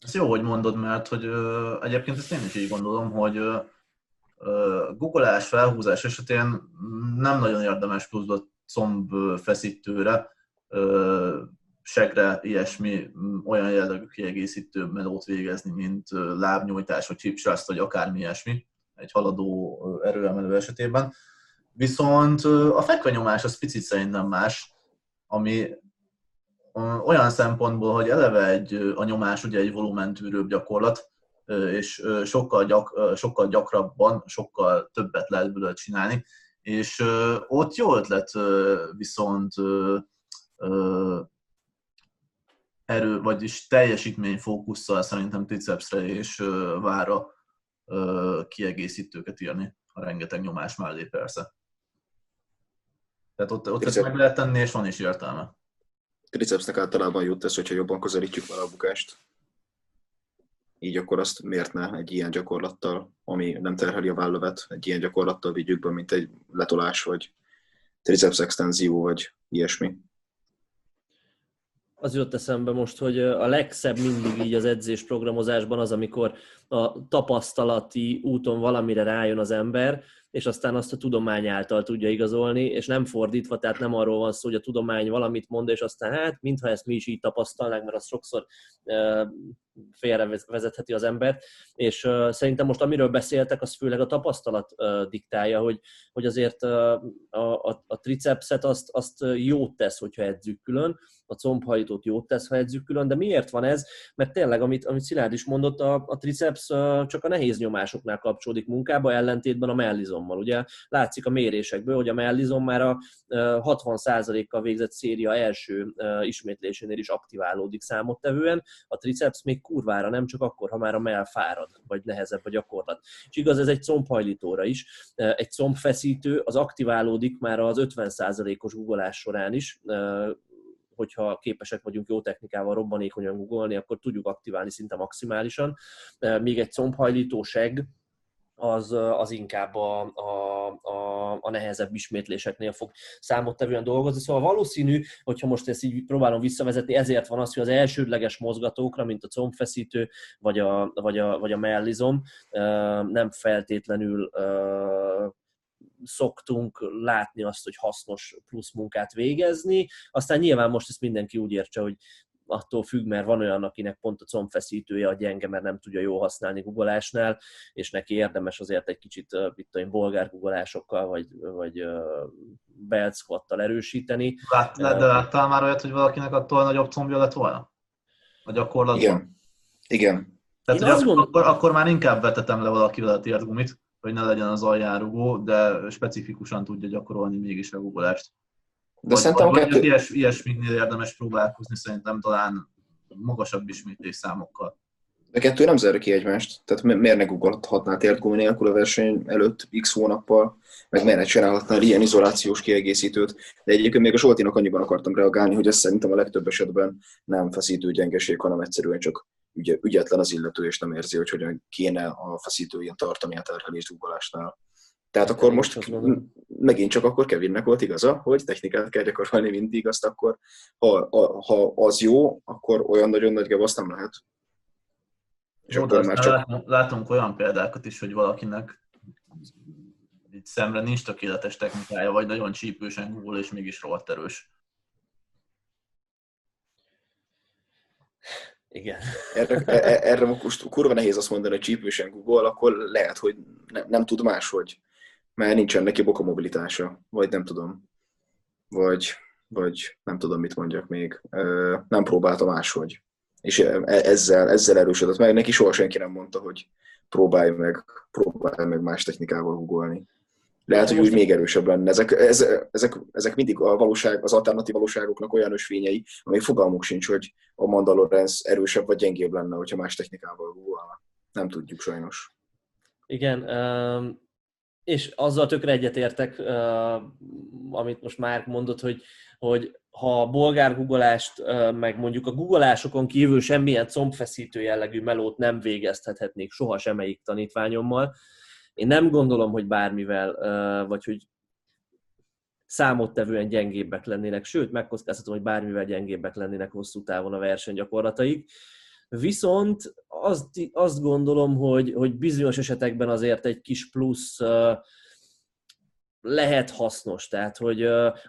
Ez jó, hogy mondod, mert hogy ö, egyébként ezt én is így gondolom, hogy ö, googleás, felhúzás esetén nem nagyon érdemes pluszba combfeszítőre, ö, segre, ilyesmi olyan jellegű kiegészítő melót végezni, mint lábnyújtás, vagy hipsraszt, vagy akármi ilyesmi egy haladó erőemelő esetében. Viszont a fekvenyomás az picit szerintem más, ami olyan szempontból, hogy eleve egy, a nyomás ugye egy volumentűrőbb gyakorlat, és sokkal, gyak, sokkal gyakrabban, sokkal többet lehet belőle csinálni, és ott jó ötlet viszont erő, vagyis teljesítményfókusszal szerintem tricepsre és vára kiegészítőket írni a rengeteg nyomás mellé persze. Tehát ott, ott ezt meg lehet tenni, és van is értelme. Tricepsnek általában jut ez, hogyha jobban közelítjük vele a bukást. Így akkor azt miért ne egy ilyen gyakorlattal, ami nem terheli a vállövet, egy ilyen gyakorlattal vigyük be, mint egy letolás, vagy triceps extenzió, vagy ilyesmi. Az jött eszembe most, hogy a legszebb mindig így az edzés programozásban az, amikor a tapasztalati úton valamire rájön az ember, és aztán azt a tudomány által tudja igazolni, és nem fordítva, tehát nem arról van szó, hogy a tudomány valamit mond, és aztán hát, mintha ezt mi is így tapasztalnánk, mert az sokszor félre vezetheti az embert, és szerintem most amiről beszéltek, az főleg a tapasztalat diktálja, hogy, hogy azért a, a, a tricepset azt, azt jót tesz, hogyha edzük külön, a combhajtót jót tesz, ha edzük külön, de miért van ez? Mert tényleg, amit, amit Szilárd is mondott, a, a triceps csak a nehéz nyomásoknál kapcsolódik munkába, ellentétben a mellizommal. Ugye látszik a mérésekből, hogy a mellizom már a 60%-kal végzett széria első ismétlésénél is aktiválódik számottevően, a triceps még kurvára nem, csak akkor, ha már a mell fárad, vagy nehezebb a gyakorlat. És igaz, ez egy combhajlítóra is. Egy combfeszítő az aktiválódik már az 50%-os guggolás során is, hogyha képesek vagyunk jó technikával robbanékonyan googolni, akkor tudjuk aktiválni szinte maximálisan. Még egy combhajlító seg, az, az inkább a, a, a, a nehezebb ismétléseknél fog számottevően dolgozni. Szóval valószínű, hogyha most ezt így próbálom visszavezetni, ezért van az, hogy az elsődleges mozgatókra, mint a combfeszítő vagy a, vagy a, vagy a mellizom, nem feltétlenül szoktunk látni azt, hogy hasznos plusz munkát végezni. Aztán nyilván most ezt mindenki úgy értse, hogy attól függ, mert van olyan, akinek pont a combfeszítője a gyenge, mert nem tudja jól használni googolásnál, és neki érdemes azért egy kicsit, itt tudom, bolgár googolásokkal, vagy, vagy belt erősíteni. Lát, de láttál már olyat, hogy valakinek attól nagyobb combja lett volna? A gyakorlatban? Igen. Igen. Tehát, hogy akkor, gondol... akkor, akkor, már inkább vetetem le valakivel a térdgumit, hogy ne legyen az aljárugó, de specifikusan tudja gyakorolni mégis a googolást. De vagy, szerintem vagy, kettő... ilyes, ilyesmiknél érdemes próbálkozni, szerintem talán magasabb ismétlés számokkal. De kettő nem zárja ki egymást. Tehát miért ne googolhatnál térdgumi nélkül a verseny előtt x hónappal, meg miért ne csinálhatnál ilyen izolációs kiegészítőt. De egyébként még a Zsoltinak annyiban akartam reagálni, hogy ez szerintem a legtöbb esetben nem feszítő gyengeség, hanem egyszerűen csak ügy, ügyetlen az illető, és nem érzi, hogy hogyan kéne a feszítőjén tartani a terhelést googolásnál. Tehát akkor most megint csak akkor Kevinnek volt igaza, hogy technikát kell gyakorolni mindig, azt akkor, ha, ha az jó, akkor olyan nagyon nagy azt nem lehet. És jó, akkor már csak... látunk, olyan példákat is, hogy valakinek itt szemre nincs tökéletes technikája, vagy nagyon csípősen gól, és mégis rohadt erős. Igen. Erre, e- e- erre most kurva nehéz azt mondani, hogy csípősen Google, akkor lehet, hogy ne, nem tud máshogy mert nincsen neki boka mobilitása, vagy nem tudom, vagy, vagy nem tudom, mit mondjak még, nem próbálta máshogy. És e, ezzel, ezzel erősödött meg, neki soha senki nem mondta, hogy próbálj meg, próbálj meg más technikával googolni. Lehet, hogy úgy még erősebb lenne. Ezek, ezek, ezek mindig a valóság, az alternatív valóságoknak olyan ösvényei, amelyek fogalmuk sincs, hogy a Mandalorian erősebb vagy gyengébb lenne, hogyha más technikával googolna. Nem tudjuk sajnos. Igen, és azzal tökre egyetértek, amit most már mondott, hogy, hogy ha a bolgár guggolást, uh, meg mondjuk a guggolásokon kívül semmilyen combfeszítő jellegű melót nem végeztethetnék soha semmelyik tanítványommal, én nem gondolom, hogy bármivel, vagy hogy számottevően gyengébbek lennének, sőt, megkockáztatom, hogy bármivel gyengébbek lennének hosszú távon a versenygyakorlataik. Viszont azt, azt gondolom, hogy, hogy bizonyos esetekben azért egy kis plusz lehet hasznos, tehát hogy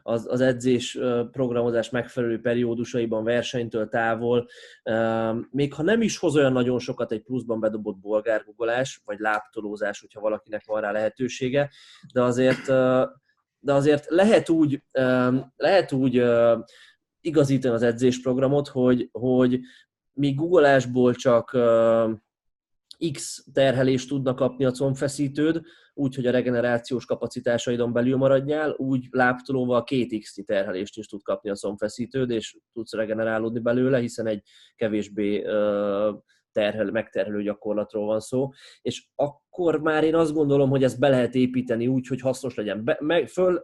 az, az edzés programozás megfelelő periódusaiban versenytől távol, még ha nem is hoz olyan nagyon sokat egy pluszban bedobott bolgárgugolás, vagy láptolózás, hogyha valakinek van rá lehetősége, de azért, de azért lehet úgy, lehet úgy igazítani az edzésprogramot, hogy, hogy míg googolásból csak X terhelést tudnak kapni a combfeszítőd, úgy, hogy a regenerációs kapacitásaidon belül maradjál, úgy láptolóval két x terhelést is tud kapni a combfeszítőd, és tudsz regenerálódni belőle, hiszen egy kevésbé terhel, megterhelő gyakorlatról van szó, és akkor már én azt gondolom, hogy ezt be lehet építeni úgy, hogy hasznos legyen. Be, meg, föl,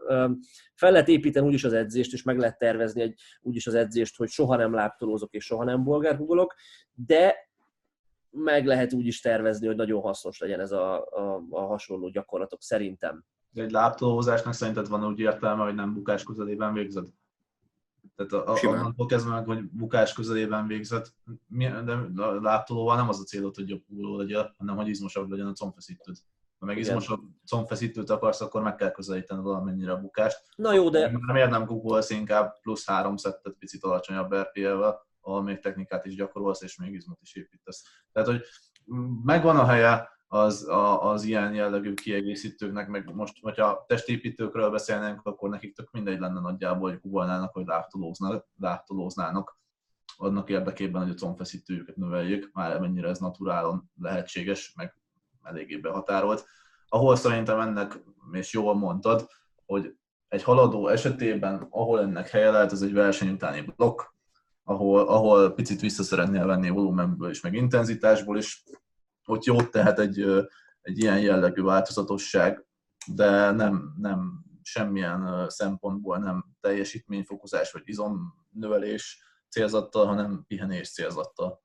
fel lehet építeni úgyis az edzést, és meg lehet tervezni egy, úgyis az edzést, hogy soha nem láptolózok és soha nem bolgárhugolok, de meg lehet úgy is tervezni, hogy nagyon hasznos legyen ez a, a, a hasonló gyakorlatok szerintem. De egy láptolózásnak szerinted van úgy értelme, hogy nem bukás közelében végzed? Tehát a, a, onnantól kezdve meg, hogy bukás közelében végzett, de a láptolóval nem az a célod, hogy jobb húló legyen, hanem hogy izmosabb legyen a combfeszítőd. Ha meg izmosabb combfeszítőt akarsz, akkor meg kell közelíteni valamennyire a bukást. Na jó, de... Mert miért nem googolsz inkább plusz három szettet picit alacsonyabb RPL-vel, ahol még technikát is gyakorolsz, és még izmot is építesz. Tehát, hogy megvan a helye az, a, az ilyen jellegű kiegészítőknek, meg most, hogyha testépítőkről beszélnénk, akkor nekik tök mindegy lenne nagyjából, hogy googolnának, hogy láptolóznának annak érdekében, hogy a combfeszítőjüket növeljük, már mennyire ez naturálon lehetséges, meg eléggé behatárolt. Ahol szerintem ennek, és jól mondtad, hogy egy haladó esetében, ahol ennek helye lehet, az egy verseny utáni blokk, ahol, ahol picit vissza szeretnél venni volumenből és meg intenzitásból is, ott jót tehet egy, egy ilyen jellegű változatosság, de nem, nem semmilyen szempontból nem teljesítményfokozás vagy izomnövelés célzattal, hanem pihenés célzattal.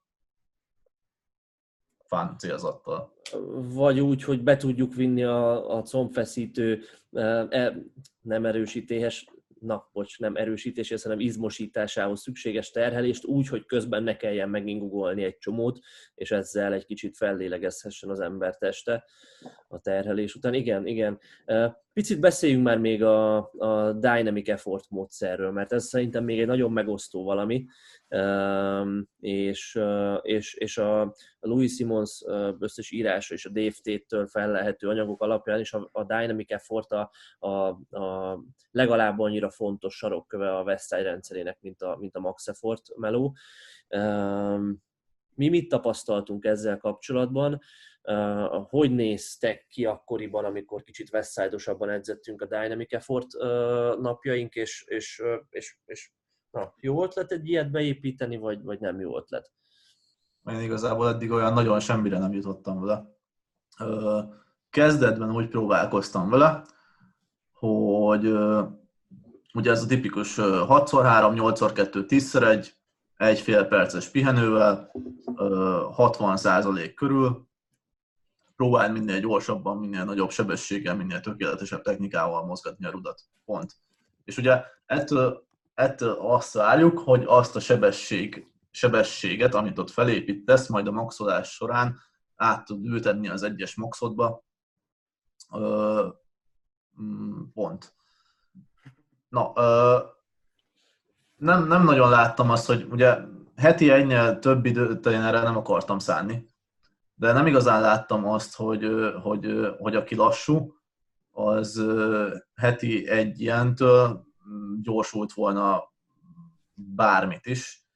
Fán célzattal. Vagy úgy, hogy be tudjuk vinni a, a combfeszítő e, nem erősítés, na, bocs, nem erősítéshez, hanem izmosításához szükséges terhelést úgy, hogy közben ne kelljen megint googolni egy csomót, és ezzel egy kicsit fellélegezhessen az ember teste a terhelés után. Igen, igen. Picit beszéljünk már még a, a Dynamic Effort módszerről, mert ez szerintem még egy nagyon megosztó valami, és, és, és a Louis Simons összes írása és a DFT-től fellehető anyagok alapján is a, a Dynamic Effort a, a, a legalább annyira fontos sarokköve a Westside rendszerének, mint a, mint a Max Effort meló. Mi mit tapasztaltunk ezzel kapcsolatban? Uh, hogy néztek ki akkoriban, amikor kicsit westside edzettünk a Dynamic Effort uh, napjaink, és, és, uh, és, és na, jó ötlet egy ilyet beépíteni, vagy, vagy nem jó ötlet? Én igazából eddig olyan nagyon semmire nem jutottam vele. Kezdetben úgy próbálkoztam vele, hogy ugye ez a tipikus 6x3, 8x2, 10x1, egy fél perces pihenővel, 60% körül, próbáld minél gyorsabban, minél nagyobb sebességgel, minél tökéletesebb technikával mozgatni a rudat. Pont. És ugye ettől, ettől azt várjuk, hogy azt a sebesség, sebességet, amit ott felépítesz, majd a maxolás során át tud ültetni az egyes maxodba. Mm, pont. Na, nem, nem nagyon láttam azt, hogy ugye heti egynél több időt én erre nem akartam szánni de nem igazán láttam azt, hogy, hogy, hogy aki lassú, az heti egy ilyentől gyorsult volna bármit is.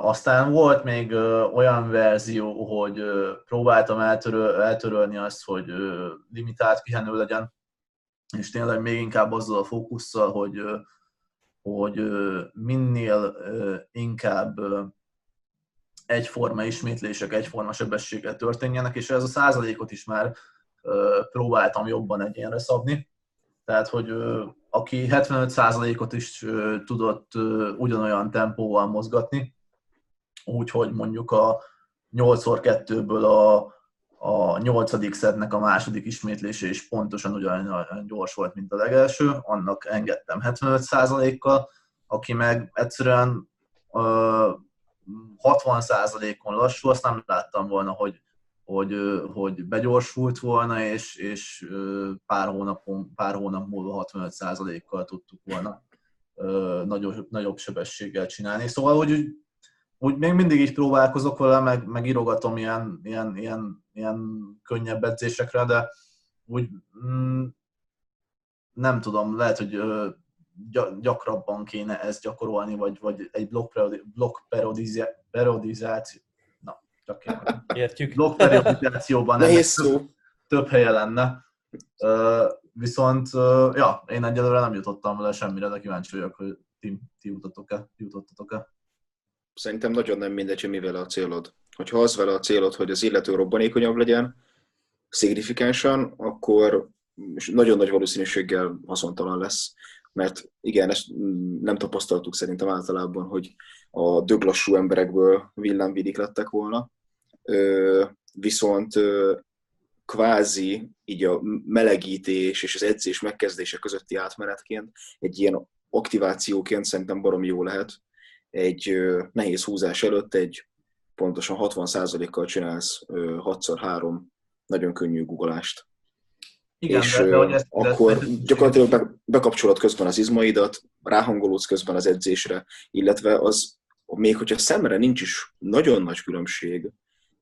Aztán volt még olyan verzió, hogy próbáltam eltöröl, eltörölni azt, hogy limitált pihenő legyen, és tényleg még inkább azzal a fókusszal, hogy, hogy minél inkább egyforma ismétlések, egyforma sebességgel történjenek, és ez a százalékot is már próbáltam jobban egyénre szabni. Tehát, hogy aki 75 százalékot is tudott ugyanolyan tempóval mozgatni, úgyhogy mondjuk a 8x2-ből a, a 8. szednek a második ismétlése is pontosan ugyanolyan gyors volt, mint a legelső, annak engedtem 75 százalékkal, aki meg egyszerűen 60%-on lassú, azt nem láttam volna, hogy, hogy, hogy begyorsult volna, és, és pár, hónapon, pár hónap múlva 65%-kal tudtuk volna nagyobb, nagyobb sebességgel csinálni. Szóval, hogy úgy, még mindig így próbálkozok vele, meg, meg írogatom ilyen, ilyen, ilyen, ilyen könnyebb edzésekre, de úgy mm, nem tudom, lehet, hogy gyakrabban kéne ezt gyakorolni, vagy, vagy egy blokk periodizáció, na, csak Értjük. blokk periodizációban Nehéz szó. Több, több helye lenne. Uh, viszont, uh, ja, én egyelőre nem jutottam vele semmire, de kíváncsi vagyok, hogy ti, ti jutottatok-e, jutottatok-e. Szerintem nagyon nem mindegy, hogy mivel a célod. Hogyha az vele a célod, hogy az illető robbanékonyabb legyen, szignifikánsan, akkor nagyon nagy valószínűséggel haszontalan lesz mert igen, ezt nem tapasztaltuk szerintem általában, hogy a döglassú emberekből villámvidik lettek volna. Viszont kvázi így a melegítés és az edzés megkezdése közötti átmenetként egy ilyen aktivációként szerintem barom jó lehet. Egy nehéz húzás előtt egy pontosan 60%-kal csinálsz 6x3 nagyon könnyű guggolást. Igen, és de, de, hogy ezt, akkor ezt, gyakorlatilag bekapcsolod közben az izmaidat, ráhangolódsz közben az edzésre, illetve az, még hogyha szemre nincs is nagyon nagy különbség,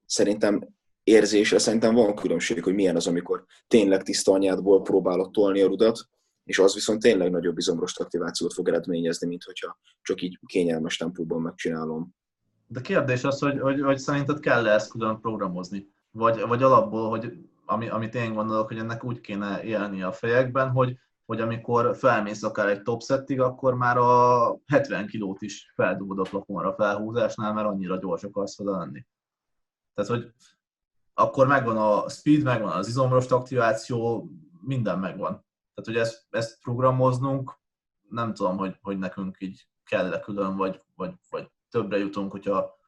szerintem érzésre szerintem van különbség, hogy milyen az, amikor tényleg tiszta anyádból próbálod tolni a rudat, és az viszont tényleg nagyobb izomrost aktivációt fog eredményezni, mint hogyha csak így kényelmes tempóban megcsinálom. De kérdés az, hogy, hogy, hogy szerinted kell-e ezt külön programozni? Vagy, vagy alapból, hogy ami, amit én gondolok, hogy ennek úgy kéne élni a fejekben, hogy, hogy amikor felmész akár egy top settig, akkor már a 70 kilót is feldugod a plafonra felhúzásnál, mert annyira gyors akarsz vele lenni. Tehát, hogy akkor megvan a speed, megvan az izomrost aktiváció, minden megvan. Tehát, hogy ezt, ezt programoznunk, nem tudom, hogy, hogy nekünk így kell-e külön, vagy, vagy, vagy többre jutunk, hogyha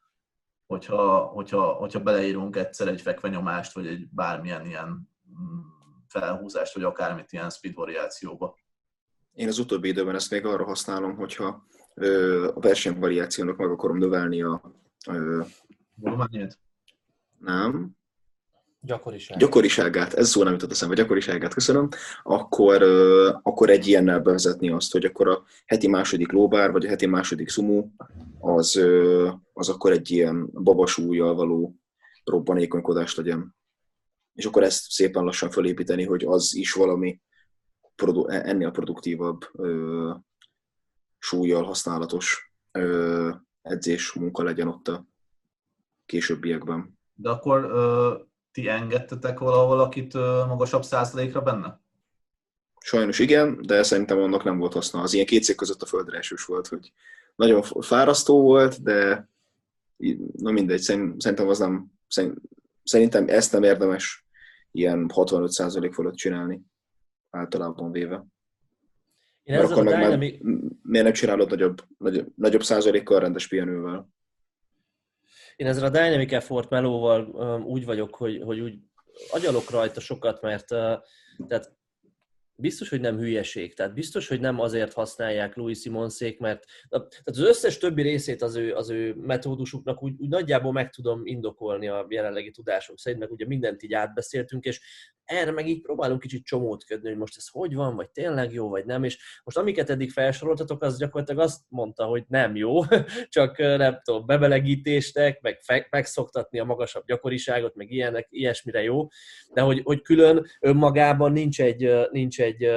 hogyha, hogyha, hogyha beleírunk egyszer egy fekvenyomást, vagy egy bármilyen ilyen mm, felhúzást, vagy akármit ilyen speed variációba. Én az utóbbi időben ezt még arra használom, hogyha a versenyvariációnak meg akarom növelni a... Volumenjét? Nem. Gyakoriságát. gyakoriságát, ez szó nem jutott eszembe, gyakoriságát, köszönöm, akkor, akkor egy ilyennel bevezetni azt, hogy akkor a heti második lóbár, vagy a heti második szumó, az, az akkor egy ilyen babasúlyjal való robbanékonykodás legyen. És akkor ezt szépen lassan fölépíteni, hogy az is valami produ- ennél produktívabb ö, súlyjal használatos ö, edzés munka legyen ott a későbbiekben. De akkor ö, ti engedtetek valahol akit ö, magasabb százalékra benne? Sajnos igen, de szerintem annak nem volt haszna. Az ilyen két cég között a földre esős volt, hogy nagyon fárasztó volt, de na mindegy, szerintem az nem, szerintem ezt nem érdemes ilyen 65% fölött csinálni, általában véve. Én Mert akkor meg dynamic... már miért nem csinálod nagyobb, nagyobb, nagyobb százalékkal rendes pihenővel? Én ezzel a Dynamic Effort melóval um, úgy vagyok, hogy, hogy úgy agyalok rajta sokat, mert uh, tehát biztos, hogy nem hülyeség. Tehát biztos, hogy nem azért használják Louis Simonszék, mert tehát az összes többi részét az ő, az ő metódusuknak úgy, úgy nagyjából meg tudom indokolni a jelenlegi tudások szerint, meg ugye mindent így átbeszéltünk, és erre meg így próbálunk kicsit csomót ködni, hogy most ez hogy van, vagy tényleg jó, vagy nem, és most amiket eddig felsoroltatok, az gyakorlatilag azt mondta, hogy nem jó, csak nem tudom, bebelegítéstek, meg megszoktatni a magasabb gyakoriságot, meg ilyenek, ilyesmire jó, de hogy, hogy külön önmagában nincs egy, nincs egy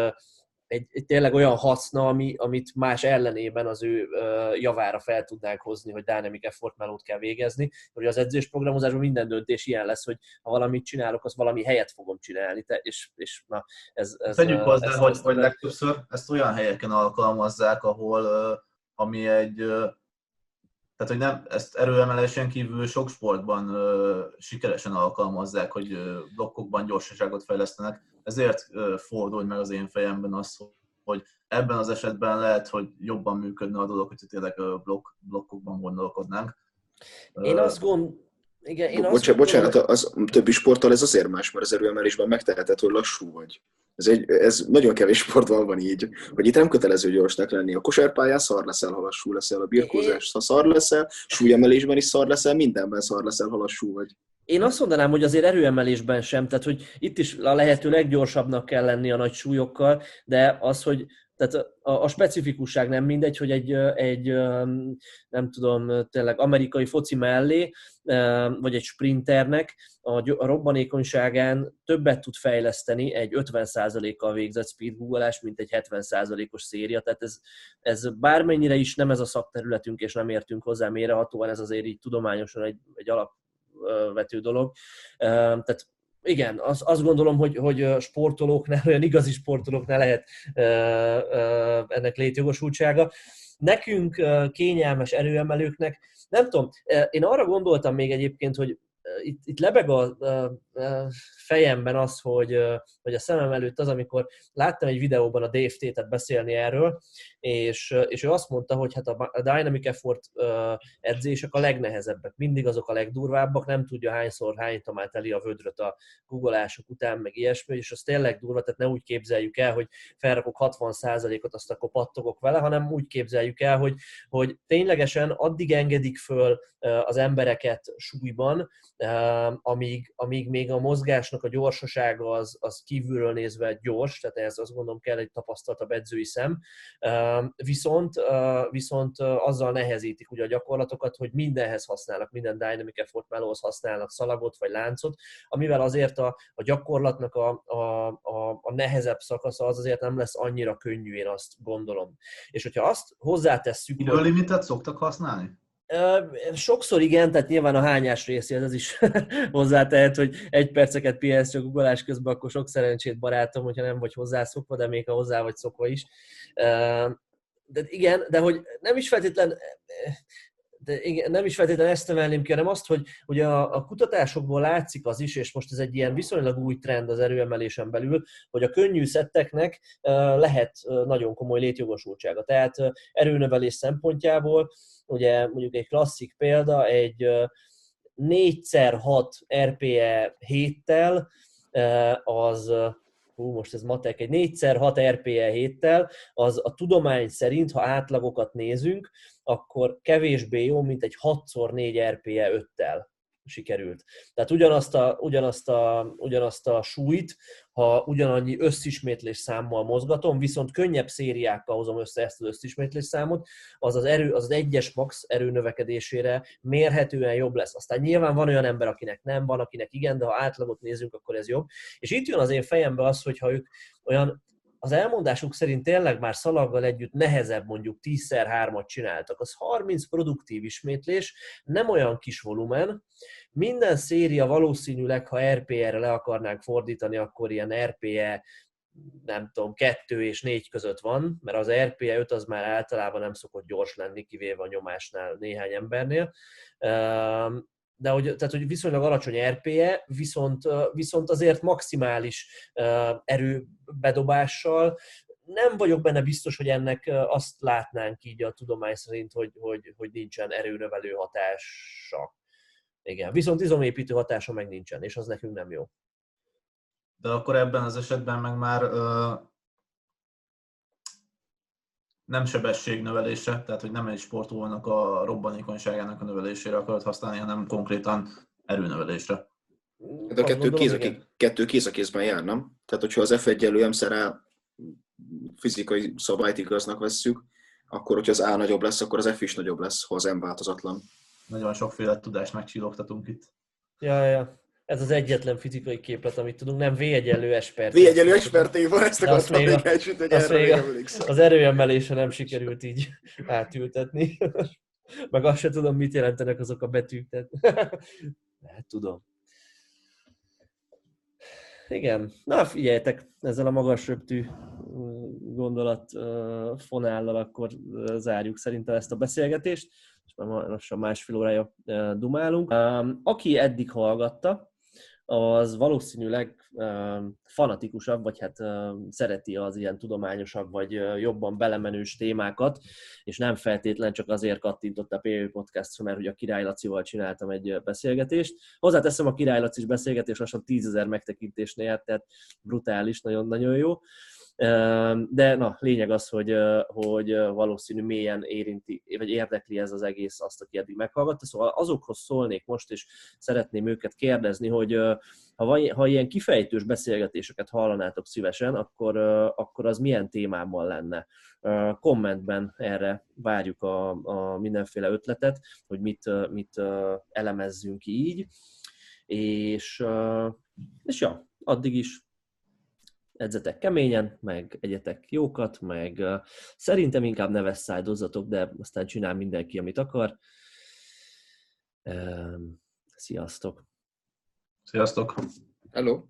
egy, egy tényleg olyan haszna, ami, amit más ellenében az ő uh, javára fel tudnánk hozni, hogy dynamic effort melót kell végezni, hogy az edzésprogramozásban minden döntés ilyen lesz, hogy ha valamit csinálok, az valami helyet fogom csinálni, te, és, és na, ez... ez Tegyük hozzá, ez, hogy, hogy legtöbbször ezt olyan helyeken alkalmazzák, ahol uh, ami egy uh, tehát, hogy nem, ezt erőemelésen kívül sok sportban uh, sikeresen alkalmazzák, hogy uh, blokkokban gyorsaságot fejlesztenek, ezért fordul meg az én fejemben az, hogy ebben az esetben lehet, hogy jobban működne a dolog, hogyha tényleg blokk, blokkokban gondolkodnánk. Én azt gond, igen, én Bocsánat, bocsánat, az többi sporttal ez azért más, mert az erőemelésben megteheted, hogy lassú vagy. Ez, egy, ez nagyon kevés sportban van így, hogy itt nem kötelező gyorsnak lenni. A kosárpályán szar leszel, ha lassú leszel, a birkózás ha szar leszel, súlyemelésben is szar leszel, mindenben szar leszel, ha lassú vagy. Én azt mondanám, hogy azért erőemelésben sem, tehát hogy itt is a lehető leggyorsabbnak kell lenni a nagy súlyokkal, de az, hogy tehát a, a specifikusság nem mindegy, hogy egy, egy, nem tudom, tényleg amerikai foci mellé, vagy egy sprinternek a, robbanékonyságán többet tud fejleszteni egy 50%-kal végzett speedgoogolás, mint egy 70%-os széria. Tehát ez, ez bármennyire is nem ez a szakterületünk, és nem értünk hozzá mérehatóan, ez azért így tudományosan egy, egy alap vető dolog. Tehát igen, az, azt gondolom, hogy, hogy sportolóknál, olyan igazi sportolóknál lehet ennek létjogosultsága. Nekünk kényelmes erőemelőknek, nem tudom, én arra gondoltam még egyébként, hogy itt, itt lebeg a fejemben az, hogy, hogy a szemem előtt az, amikor láttam egy videóban a Dave Tate-et beszélni erről, és, és ő azt mondta, hogy hát a Dynamic Effort edzések a legnehezebbek, mindig azok a legdurvábbak, nem tudja hányszor hány tomát eli a vödröt a googolások után, meg ilyesmi, és az tényleg durva, tehát ne úgy képzeljük el, hogy felrakok 60%-ot, azt akkor pattogok vele, hanem úgy képzeljük el, hogy, hogy ténylegesen addig engedik föl az embereket súlyban, amíg, amíg még a mozgásnak a gyorsasága az, az kívülről nézve gyors, tehát ez azt gondolom kell egy tapasztaltabb edzői szem, viszont, viszont azzal nehezítik ugye a gyakorlatokat, hogy mindenhez használnak, minden Dynamic Effort melóhoz használnak szalagot vagy láncot, amivel azért a, a gyakorlatnak a, a, a, nehezebb szakasza az azért nem lesz annyira könnyű, én azt gondolom. És hogyha azt hozzátesszük... Időlimitet szoktak használni? Sokszor igen, tehát nyilván a hányás részéhez ez is hozzátehet, hogy egy perceket pihensz csak ugolás közben, akkor sok szerencsét barátom, hogyha nem vagy hozzászokva, de még ha hozzá vagy szokva is. De igen, de hogy nem is feltétlen igen, nem is feltétlenül ezt emelném ki, hanem azt, hogy, hogy a, a kutatásokból látszik az is, és most ez egy ilyen viszonylag új trend az erőemelésen belül, hogy a könnyű szetteknek lehet nagyon komoly létjogosultsága. Tehát erőnövelés szempontjából, ugye mondjuk egy klasszik példa, egy 4x6 RPE héttel az hú, most ez matek, egy 4x6 RPE héttel, az a tudomány szerint, ha átlagokat nézünk, akkor kevésbé jó, mint egy 6x4 RPE 5-tel. sikerült. Tehát ugyanazt a, ugyanazt a, ugyanazt a súlyt, ha ugyanannyi összismétlés számmal mozgatom, viszont könnyebb szériákkal hozom össze ezt az összismétlés számot, az az, erő, az, az egyes max erőnövekedésére mérhetően jobb lesz. Aztán nyilván van olyan ember, akinek nem, van, akinek igen, de ha átlagot nézünk, akkor ez jobb. És itt jön az én fejembe az, hogyha ők olyan az elmondásuk szerint tényleg már szalaggal együtt nehezebb mondjuk 10x3-at csináltak. Az 30 produktív ismétlés, nem olyan kis volumen. Minden széria valószínűleg, ha RPE-re le akarnánk fordítani, akkor ilyen RPE nem tudom, kettő és négy között van, mert az RPE 5 az már általában nem szokott gyors lenni, kivéve a nyomásnál néhány embernél de hogy, tehát, hogy viszonylag alacsony RPE, viszont, viszont azért maximális erőbedobással, nem vagyok benne biztos, hogy ennek azt látnánk így a tudomány szerint, hogy, hogy, hogy nincsen erőnövelő hatása. Igen, viszont izomépítő hatása meg nincsen, és az nekünk nem jó. De akkor ebben az esetben meg már nem sebességnövelése, tehát hogy nem egy sportolónak a robbanékonyságának a növelésére akarod használni, hanem konkrétan erőnövelésre. De a kettő, kéz a, kettő kéz a kézben jár, nem? Tehát, hogyha az F1 elő MSZ-re fizikai szabályt igaznak vesszük, akkor, hogyha az A nagyobb lesz, akkor az F is nagyobb lesz, ha az M változatlan. Nagyon sokféle tudást megcsillogtatunk itt. Ja, ja. Ez az egyetlen fizikai képlet, amit tudunk, nem V egyenlő espert. V egyenlő espert van, ezt akartam még elsüt, hogy erre még Az erőemelése nem sikerült így átültetni. Meg azt sem tudom, mit jelentenek azok a betűk. Tehát... Hát tudom. Igen. Na figyeljetek, ezzel a magas röptű gondolat fonállal akkor zárjuk szerintem ezt a beszélgetést, és már lassan másfél órája dumálunk. Aki eddig hallgatta, az valószínűleg fanatikusabb, vagy hát szereti az ilyen tudományosabb, vagy jobban belemenős témákat, és nem feltétlen csak azért kattintott a PV Podcastra, mert hogy a Király Lacival csináltam egy beszélgetést. Hozzáteszem a Király Laci beszélgetés lassan tízezer megtekintésnél, tehát brutális, nagyon-nagyon jó. De na, lényeg az, hogy, hogy valószínű mélyen érinti, vagy érdekli ez az egész azt, aki eddig meghallgatta. Szóval azokhoz szólnék most, és szeretném őket kérdezni, hogy ha, ha ilyen kifejtős beszélgetéseket hallanátok szívesen, akkor, akkor az milyen témában lenne? Kommentben erre várjuk a, a mindenféle ötletet, hogy mit, mit elemezzünk így. És, és ja, addig is edzetek keményen, meg egyetek jókat, meg szerintem inkább ne vesszájdozzatok, de aztán csinál mindenki, amit akar. Sziasztok! Sziasztok! Hello!